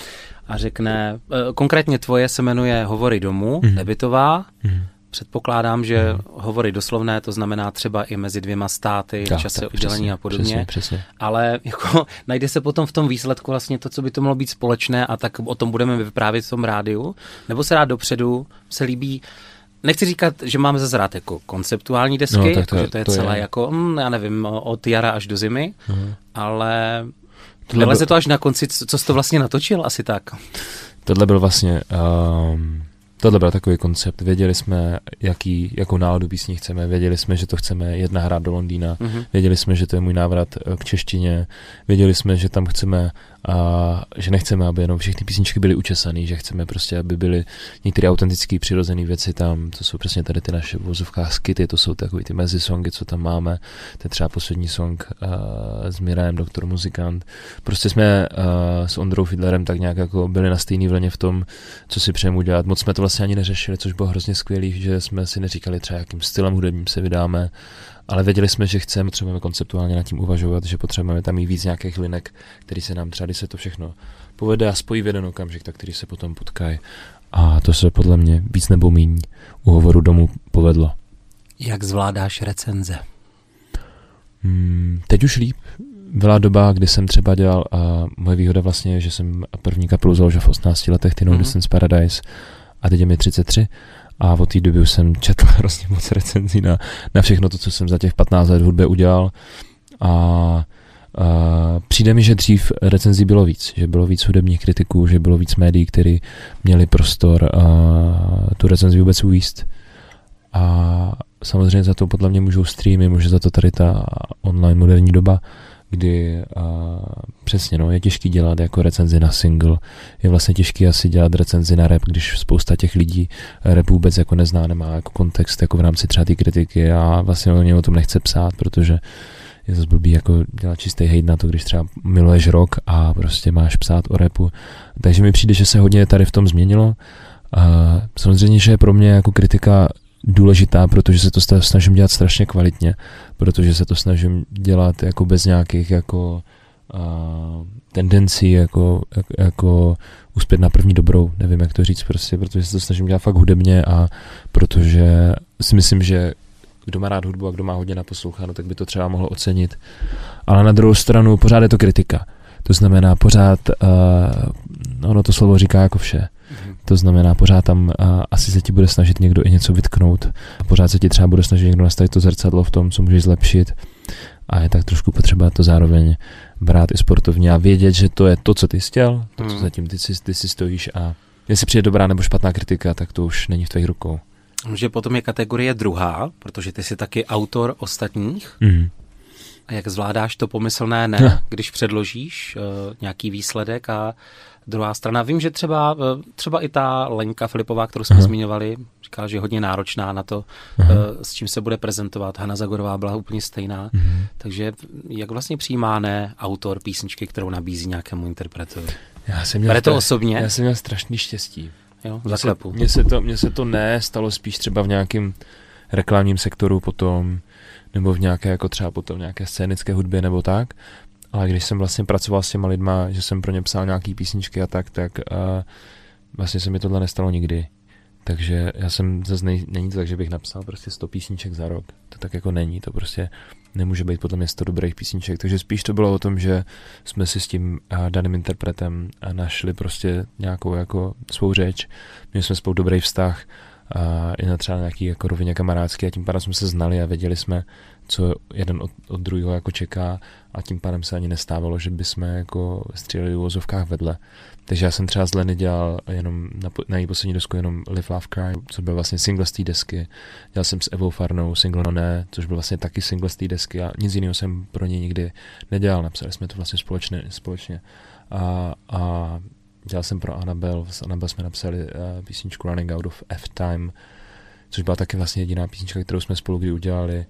S2: a řekne, eh, konkrétně tvoje se jmenuje Hovory domů, mm. debitová, mm. Předpokládám, že hmm. hovory doslovné, to znamená třeba i mezi dvěma státy, tak, čase tak, udělení přesně, a podobně. Přesně, přesně. Ale jako najde se potom v tom výsledku vlastně to, co by to mohlo být společné a tak o tom budeme vyprávět v tom rádiu. Nebo se rád dopředu, se líbí Nechci říkat, že máme zase rád jako konceptuální desky, no, tak to, jako, že to je to celé je. jako, hm, já nevím, od jara až do zimy, hmm. ale Tohle byl... to až na konci, co jsi to vlastně natočil, asi tak.
S3: Tohle byl vlastně um, Tohle byl takový koncept. Věděli jsme, jaký, jakou náladu písní chceme, věděli jsme, že to chceme jedna hrát do Londýna, mm-hmm. věděli jsme, že to je můj návrat eh, k češtině, věděli jsme, že tam chceme a že nechceme, aby jenom všechny písničky byly učesané, že chceme prostě, aby byly některé autentické, přirozené věci tam, to jsou přesně tady ty naše vozovká skity, to jsou takový ty mezisongy, co tam máme, to je třeba poslední song uh, s Mirajem, Doktor Muzikant. Prostě jsme uh, s Ondrou Fidlerem tak nějak jako byli na stejný vlně v tom, co si přejeme udělat. Moc jsme to vlastně ani neřešili, což bylo hrozně skvělý, že jsme si neříkali třeba, jakým stylem hudebním se vydáme, ale věděli jsme, že chceme, potřebujeme konceptuálně nad tím uvažovat, že potřebujeme tam mít víc nějakých linek, který se nám třeba, když se to všechno povede a spojí v jeden okamžik, tak který se potom potkají. A to se podle mě víc nebo míň u hovoru domů povedlo.
S2: Jak zvládáš recenze?
S3: Hmm, teď už líp. Byla doba, kdy jsem třeba dělal, a moje výhoda vlastně je, že jsem první kapelu založil v 18 letech, ty No mm-hmm. Distance Paradise, a teď je mi 33 a od té doby už jsem četl hrozně moc recenzí na, na všechno to, co jsem za těch 15 let hudbě udělal a Uh, přijde mi, že dřív recenzí bylo víc, že bylo víc hudebních kritiků, že bylo víc médií, kteří měli prostor uh, tu recenzi vůbec uvíst. A samozřejmě za to podle mě můžou streamy, může za to tady ta online moderní doba, kdy uh, přesně, no, je těžký dělat jako recenzi na single, je vlastně těžký asi dělat recenzi na rap, když spousta těch lidí rap vůbec jako nezná, nemá jako kontext jako v rámci třeba té kritiky a vlastně oni o tom nechce psát, protože je to blbý jako dělat čistý hate na to, když třeba miluješ rok a prostě máš psát o repu. Takže mi přijde, že se hodně tady v tom změnilo. A samozřejmě, že je pro mě jako kritika důležitá, protože se to snažím dělat strašně kvalitně, protože se to snažím dělat jako bez nějakých jako uh, tendencí jako, jako, jako uspět na první dobrou, nevím jak to říct prostě, protože se to snažím dělat fakt hudebně a protože si myslím, že kdo má rád hudbu a kdo má hodně naposloucháno, tak by to třeba mohlo ocenit. Ale na druhou stranu pořád je to kritika. To znamená pořád, uh, ono to slovo říká jako vše. To znamená, pořád tam a, asi se ti bude snažit někdo i něco vytknout. Pořád se ti třeba bude snažit někdo nastavit to zrcadlo v tom, co můžeš zlepšit. A je tak trošku potřeba to zároveň brát i sportovně a vědět, že to je to, co ty jsi chtěl, to, co hmm. zatím ty si, ty si stojíš a jestli přijde dobrá nebo špatná kritika, tak to už není v tvých rukou.
S2: Že potom je kategorie druhá, protože ty jsi taky autor ostatních.
S3: Mm.
S2: A jak zvládáš to pomyslné ne, když předložíš uh, nějaký výsledek a druhá strana. Vím, že třeba, uh, třeba i ta Lenka Filipová, kterou jsme Aha. zmiňovali, říkala, že je hodně náročná na to, uh, s čím se bude prezentovat. Hanna Zagorová byla úplně stejná. Uh-huh. Takže jak vlastně přijímá ne autor písničky, kterou nabízí nějakému interpretovi?
S3: Já jsem měl,
S2: to osobně?
S3: Já jsem měl strašný štěstí.
S2: Jo,
S3: mně se, mně se, to, mně se to ne stalo spíš třeba v nějakém reklamním sektoru potom, nebo v nějaké jako třeba potom v nějaké scénické hudbě nebo tak, ale když jsem vlastně pracoval s těma lidma, že jsem pro ně psal nějaký písničky a tak, tak uh, vlastně se mi tohle nestalo nikdy. Takže já jsem zase nej, není to tak, že bych napsal prostě 100 písniček za rok. To tak jako není, to prostě nemůže být potom 100 dobrých písniček. Takže spíš to bylo o tom, že jsme si s tím daným interpretem našli prostě nějakou jako svou řeč. Měli jsme spolu dobrý vztah a i na třeba nějaký jako rovině kamarádský a tím pádem jsme se znali a věděli jsme, co jeden od, od druhého jako čeká a tím pádem se ani nestávalo, že bychom jako stříleli v vozovkách vedle. Takže já jsem třeba z Leny dělal jenom na, na její poslední desku jenom Live, Love, Cry, co byl vlastně single z té desky. Dělal jsem s Evou Farnou single No Ne, což byl vlastně taky single z té desky a nic jiného jsem pro ně nikdy nedělal. Napsali jsme to vlastně společně. společně. A, a dělal jsem pro Annabelle, s Annabelle jsme napsali uh, písničku Running Out of F-Time, což byla taky vlastně jediná písnička, kterou jsme spolu kdy udělali.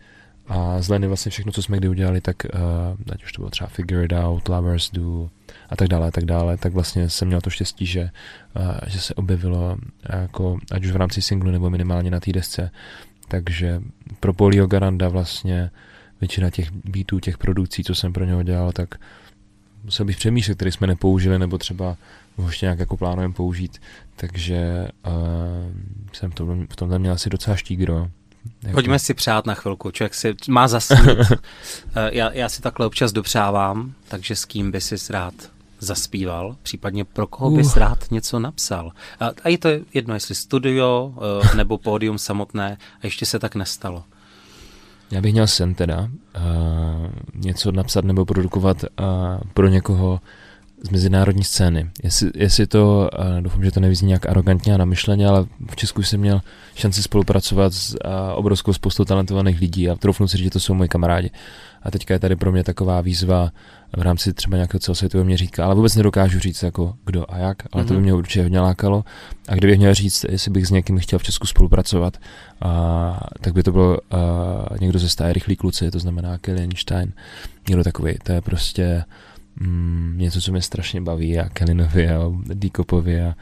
S3: A z Leny vlastně všechno, co jsme kdy udělali, tak uh, ať už to bylo třeba Figure It Out, Lovers Do a tak dále, a tak dále, tak vlastně jsem měl to štěstí, že, uh, že se objevilo jako, ať už v rámci singlu nebo minimálně na té desce. Takže pro Polio Garanda vlastně většina těch beatů, těch produkcí, co jsem pro něho dělal, tak musel bych přemýšlet, který jsme nepoužili, nebo třeba ho ještě nějak jako plánujeme použít, takže uh, jsem to, v tomhle měl asi docela štígro.
S2: Jako... Pojďme si přát na chvilku, člověk si má zasnít. Eh, já, já si takhle občas dopřávám, takže s kým by si rád zaspíval, případně pro koho bys uh. rád něco napsal. A, a je to jedno, jestli studio uh, nebo pódium samotné, a ještě se tak nestalo.
S3: Já bych měl sen teda uh, něco napsat nebo produkovat uh, pro někoho, z mezinárodní scény. Jestli, jestli to, doufám, že to nevyzní nějak arrogantně a namyšleně, ale v Česku jsem měl šanci spolupracovat s obrovskou spoustou talentovaných lidí a troufnu si říct, že to jsou moji kamarádi. A teďka je tady pro mě taková výzva v rámci třeba nějakého celosvětového měřítka, ale vůbec nedokážu říct jako kdo a jak, ale mm-hmm. to by mhm. mě určitě hodně lákalo. A kdybych měl říct, jestli bych s někým chtěl v Česku spolupracovat, a, tak by to bylo a, někdo ze stáje rychlý kluci, to znamená Kelly Einstein, někdo takový, to je prostě mm, něco, co mě strašně baví a Kelinovi a Díkopovi a,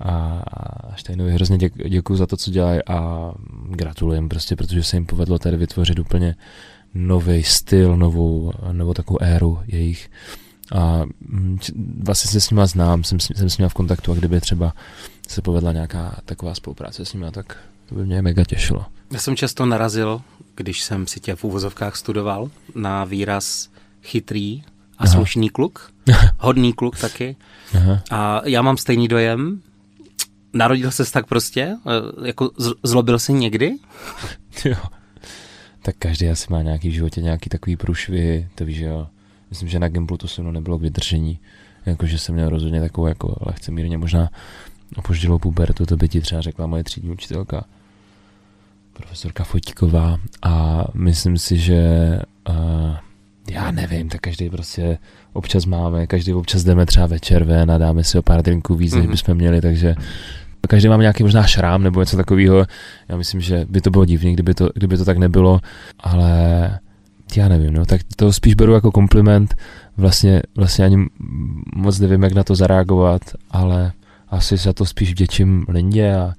S3: a, a Steinovi hrozně děk, děkuji za to, co dělají a gratulujem prostě, protože se jim povedlo tady vytvořit úplně nový styl, novou, novou takovou éru jejich a mm, vlastně se s nima znám, jsem, jsem s nima v kontaktu a kdyby třeba se povedla nějaká taková spolupráce s nima, tak to by mě mega těšilo.
S2: Já jsem často narazil, když jsem si tě v úvozovkách studoval, na výraz chytrý a Aha. slušný kluk, hodný kluk taky. Aha. A já mám stejný dojem. Narodil ses tak prostě? E, jako zlobil jsi někdy?
S3: jo. Tak každý asi má nějaký v životě nějaký takový průšvy, to víš, jo. Myslím, že na Gimplu to se mnou nebylo k vydržení. Jakože jsem měl rozhodně takovou jako lehce mírně možná opoždělou pubertu, to by ti třeba řekla moje třídní učitelka, profesorka Fotíková a myslím si, že uh, já nevím, tak každý prostě občas máme, každý občas jdeme třeba večer ven a dáme si o pár drinků víc, než mm-hmm. bychom měli, takže každý máme nějaký možná šrám nebo něco takového. Já myslím, že by to bylo divný, kdyby to, kdyby to tak nebylo, ale já nevím, no, tak to spíš beru jako kompliment. Vlastně, vlastně ani moc nevím, jak na to zareagovat, ale asi za to spíš vděčím Lindě a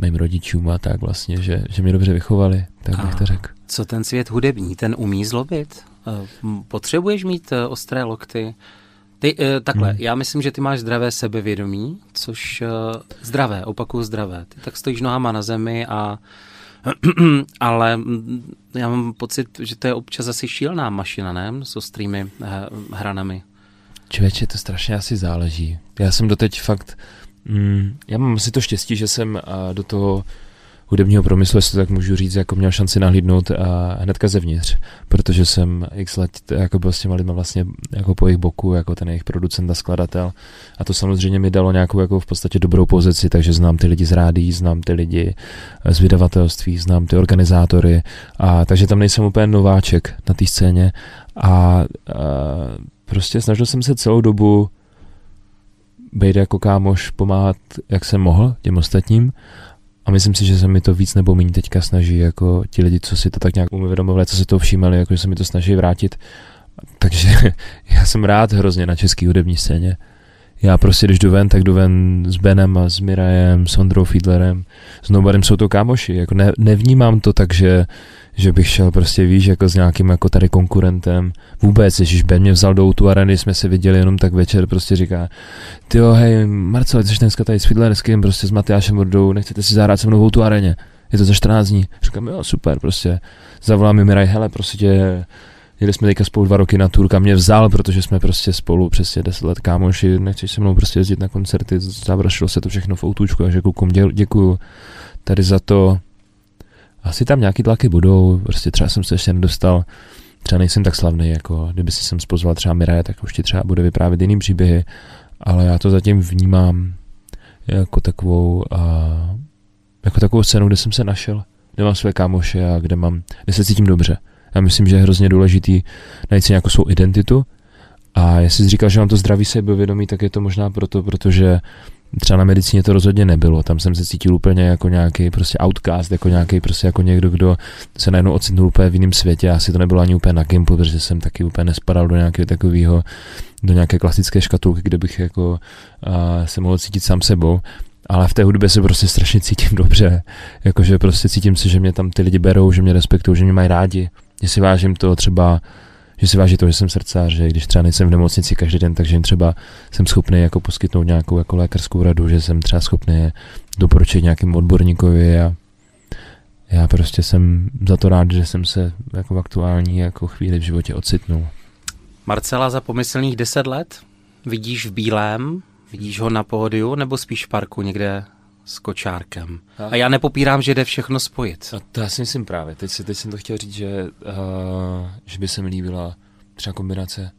S3: mým rodičům a tak vlastně, že, že mě dobře vychovali, tak bych to řekl.
S2: Co ten svět hudební, ten umí zlobit? Eh, potřebuješ mít eh, ostré lokty? Ty, eh, takhle, hmm. já myslím, že ty máš zdravé sebevědomí, což zdravé, opakuju zdravé. Ty tak stojíš nohama na zemi a ale mm, já mám pocit, že to je občas asi šílená mašina, ne? S ostrými hranami.
S3: Člověče, to strašně asi záleží. Já jsem doteď fakt, mm, já mám si to štěstí, že jsem do toho hudebního promyslu, jestli to tak můžu říct, jako měl šanci nahlídnout a hnedka zevnitř, protože jsem x let jako byl s těma lidma vlastně jako po jejich boku, jako ten jejich producent a skladatel. A to samozřejmě mi dalo nějakou jako v podstatě dobrou pozici, takže znám ty lidi z rádí, znám ty lidi z vydavatelství, znám ty organizátory. A takže tam nejsem úplně nováček na té scéně. A, a prostě snažil jsem se celou dobu být jako kámoš, pomáhat, jak jsem mohl těm ostatním a myslím si, že se mi to víc nebo méně teďka snaží, jako ti lidi, co si to tak nějak uvědomovali, co si to všímali, jako že se mi to snaží vrátit. Takže já jsem rád hrozně na český hudební scéně. Já prostě, když jdu ven, tak jdu ven s Benem a s Mirajem, s Ondrou Fiedlerem, s Nobarem, jsou to kámoši. Jako ne, nevnímám to tak, že že bych šel prostě, víš, jako s nějakým jako tady konkurentem. Vůbec, Ježíš Ben mě vzal do tu areny, jsme se viděli jenom tak večer, prostě říká, ty jo, hej, Marcel, ty jsi dneska tady s Fidlerským, prostě s Matyášem Bordou, nechcete si zahrát se mnou tu areně. Je to za 14 dní. Říkám, jo, super, prostě. Zavolám mi Miraj, hele, prostě tě, jeli jsme teďka spolu dva roky na turka, mě vzal, protože jsme prostě spolu přesně 10 let kámoši, nechceš se mnou prostě jezdit na koncerty, završilo se to všechno v autůčku, takže klukům děkuju tady za to, asi tam nějaký tlaky budou, prostě třeba jsem se ještě nedostal, třeba nejsem tak slavný, jako kdyby si jsem spozval třeba Miraje, tak už ti třeba bude vyprávět jiný příběhy, ale já to zatím vnímám jako takovou, a, jako takovou scénu, kde jsem se našel, kde mám své kámoše a kde mám, kde se cítím dobře. Já myslím, že je hrozně důležitý najít si nějakou svou identitu a jestli jsi říkal, že mám to zdraví sebevědomí, tak je to možná proto, protože třeba na medicíně to rozhodně nebylo. Tam jsem se cítil úplně jako nějaký prostě outcast, jako nějaký prostě jako někdo, kdo se najednou ocitnul úplně v jiném světě. Asi to nebylo ani úplně na Gimpu, protože jsem taky úplně nespadal do nějakého takového, do nějaké klasické škatulky, kde bych jako uh, se mohl cítit sám sebou. Ale v té hudbě se prostě strašně cítím dobře. Jakože prostě cítím si, že mě tam ty lidi berou, že mě respektují, že mě mají rádi. Že si vážím to třeba že si váží to, že jsem srdcář, že když třeba nejsem v nemocnici každý den, takže jim třeba jsem schopný jako poskytnout nějakou jako lékařskou radu, že jsem třeba schopný doporučit nějakým odborníkovi a já prostě jsem za to rád, že jsem se jako v aktuální jako chvíli v životě ocitnul.
S2: Marcela za pomyslných deset let vidíš v bílém, vidíš ho na pódiu nebo spíš v parku někde s kočárkem. A já nepopírám, že jde všechno spojit.
S3: A to já si myslím právě. Teď, si, teď jsem to chtěl říct, že, uh, že by se mi líbila třeba kombinace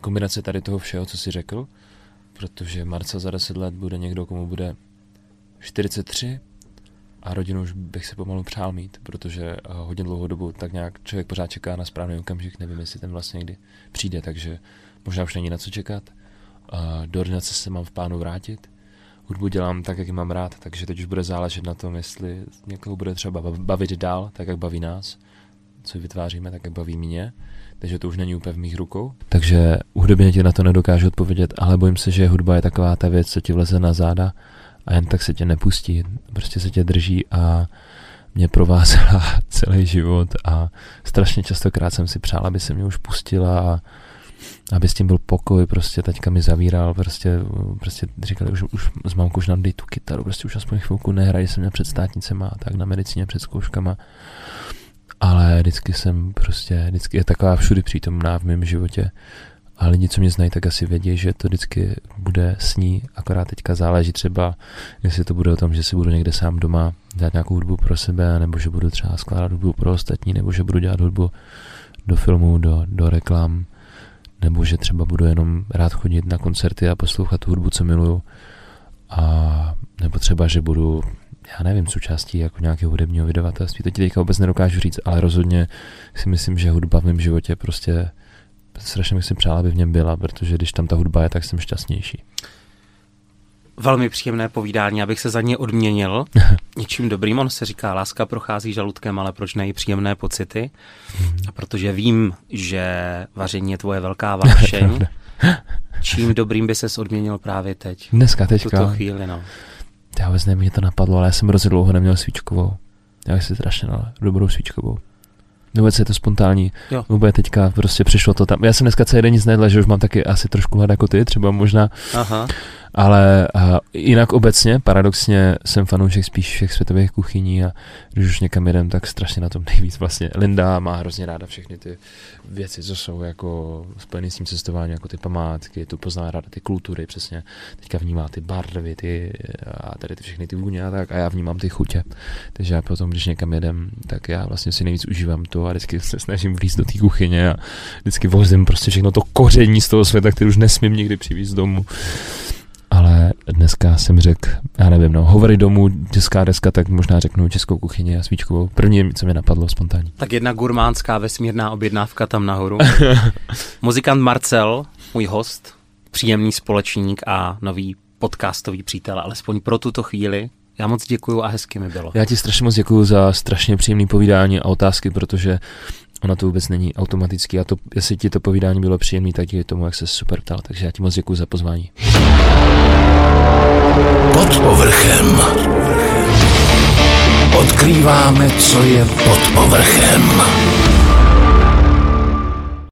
S3: kombinace tady toho všeho, co jsi řekl, protože Marcel za 10 let bude někdo, komu bude 43 a rodinu už bych se pomalu přál mít, protože uh, hodně dlouhou dobu tak nějak člověk pořád čeká na správný okamžik, nevím, jestli ten vlastně někdy přijde, takže možná už není na co čekat. Do ordinace se mám v plánu vrátit, hudbu dělám tak, jak mám rád, takže teď už bude záležet na tom, jestli někoho bude třeba bavit dál, tak jak baví nás, co vytváříme, tak jak baví mě, takže to už není úplně v mých rukou. Takže hudebně ti na to nedokážu odpovědět, ale bojím se, že hudba je taková ta věc, co ti vleze na záda a jen tak se tě nepustí, prostě se tě drží a mě provázela celý život a strašně častokrát jsem si přál, aby se mě už pustila a aby s tím byl pokoj, prostě teďka mi zavíral, prostě, prostě říkali, už, už s mamkou už nám dej tu kytaru, prostě už aspoň chvilku nehraj, jsem měl před státnicema a tak na medicíně před zkouškama. Ale vždycky jsem prostě, vždycky je taková všudy přítomná v mém životě. A lidi, co mě znají, tak asi vědí, že to vždycky bude s ní, akorát teďka záleží třeba, jestli to bude o tom, že si budu někde sám doma dělat nějakou hudbu pro sebe, nebo že budu třeba skládat hudbu pro ostatní, nebo že budu dělat hudbu do filmů, do, do reklam, nebo že třeba budu jenom rád chodit na koncerty a poslouchat tu hudbu, co miluju, a nebo třeba, že budu, já nevím, součástí jako nějakého hudebního vydavatelství, to ti teďka vůbec nedokážu říct, ale rozhodně si myslím, že hudba v mém životě prostě strašně bych si přál, aby v něm byla, protože když tam ta hudba je, tak jsem šťastnější
S2: velmi příjemné povídání, abych se za ně odměnil něčím dobrým. On se říká, láska prochází žaludkem, ale proč ne i příjemné pocity? Mhm. A protože vím, že vaření je tvoje velká vášeň, čím dobrým by ses odměnil právě teď?
S3: Dneska, teďka.
S2: V tuto chvíli, no.
S3: Já vůbec nevím, mě to napadlo, ale já jsem hrozně dlouho neměl svíčkovou. Já si strašně na dobrou svíčkovou. Vůbec je to spontánní. Jo. Vůbec teďka prostě přišlo to tam. Já jsem dneska celý den nic nedle, že už mám taky asi trošku hlad jako ty, třeba možná.
S2: Aha.
S3: Ale uh, jinak obecně, paradoxně, jsem fanoušek spíš všech světových kuchyní a když už někam jedem, tak strašně na tom nejvíc vlastně. Linda má hrozně ráda všechny ty věci, co jsou jako spojené s tím cestováním, jako ty památky, tu pozná ráda ty kultury, přesně. Teďka vnímá ty barvy, ty, a tady ty všechny ty vůně a tak a já vnímám ty chutě. Takže já potom, když někam jedem, tak já vlastně si nejvíc užívám to a vždycky se snažím vlízt do té kuchyně a vždycky vozím prostě všechno to koření z toho světa, který už nesmím nikdy přivést domů ale dneska jsem řekl, já nevím, no, hovory domů, česká deska, tak možná řeknu českou kuchyni a svíčkovou. První, co mi napadlo spontánně.
S2: Tak jedna gurmánská vesmírná objednávka tam nahoru. Muzikant Marcel, můj host, příjemný společník a nový podcastový přítel, alespoň pro tuto chvíli. Já moc děkuju a hezky mi bylo.
S3: Já ti strašně moc děkuju za strašně příjemné povídání a otázky, protože Ono to vůbec není automatický a to, jestli ti to povídání bylo příjemné, tak díky tomu, jak se super ptal. Takže já ti moc děkuji za pozvání.
S1: Pod povrchem. Odkrýváme, co je pod povrchem.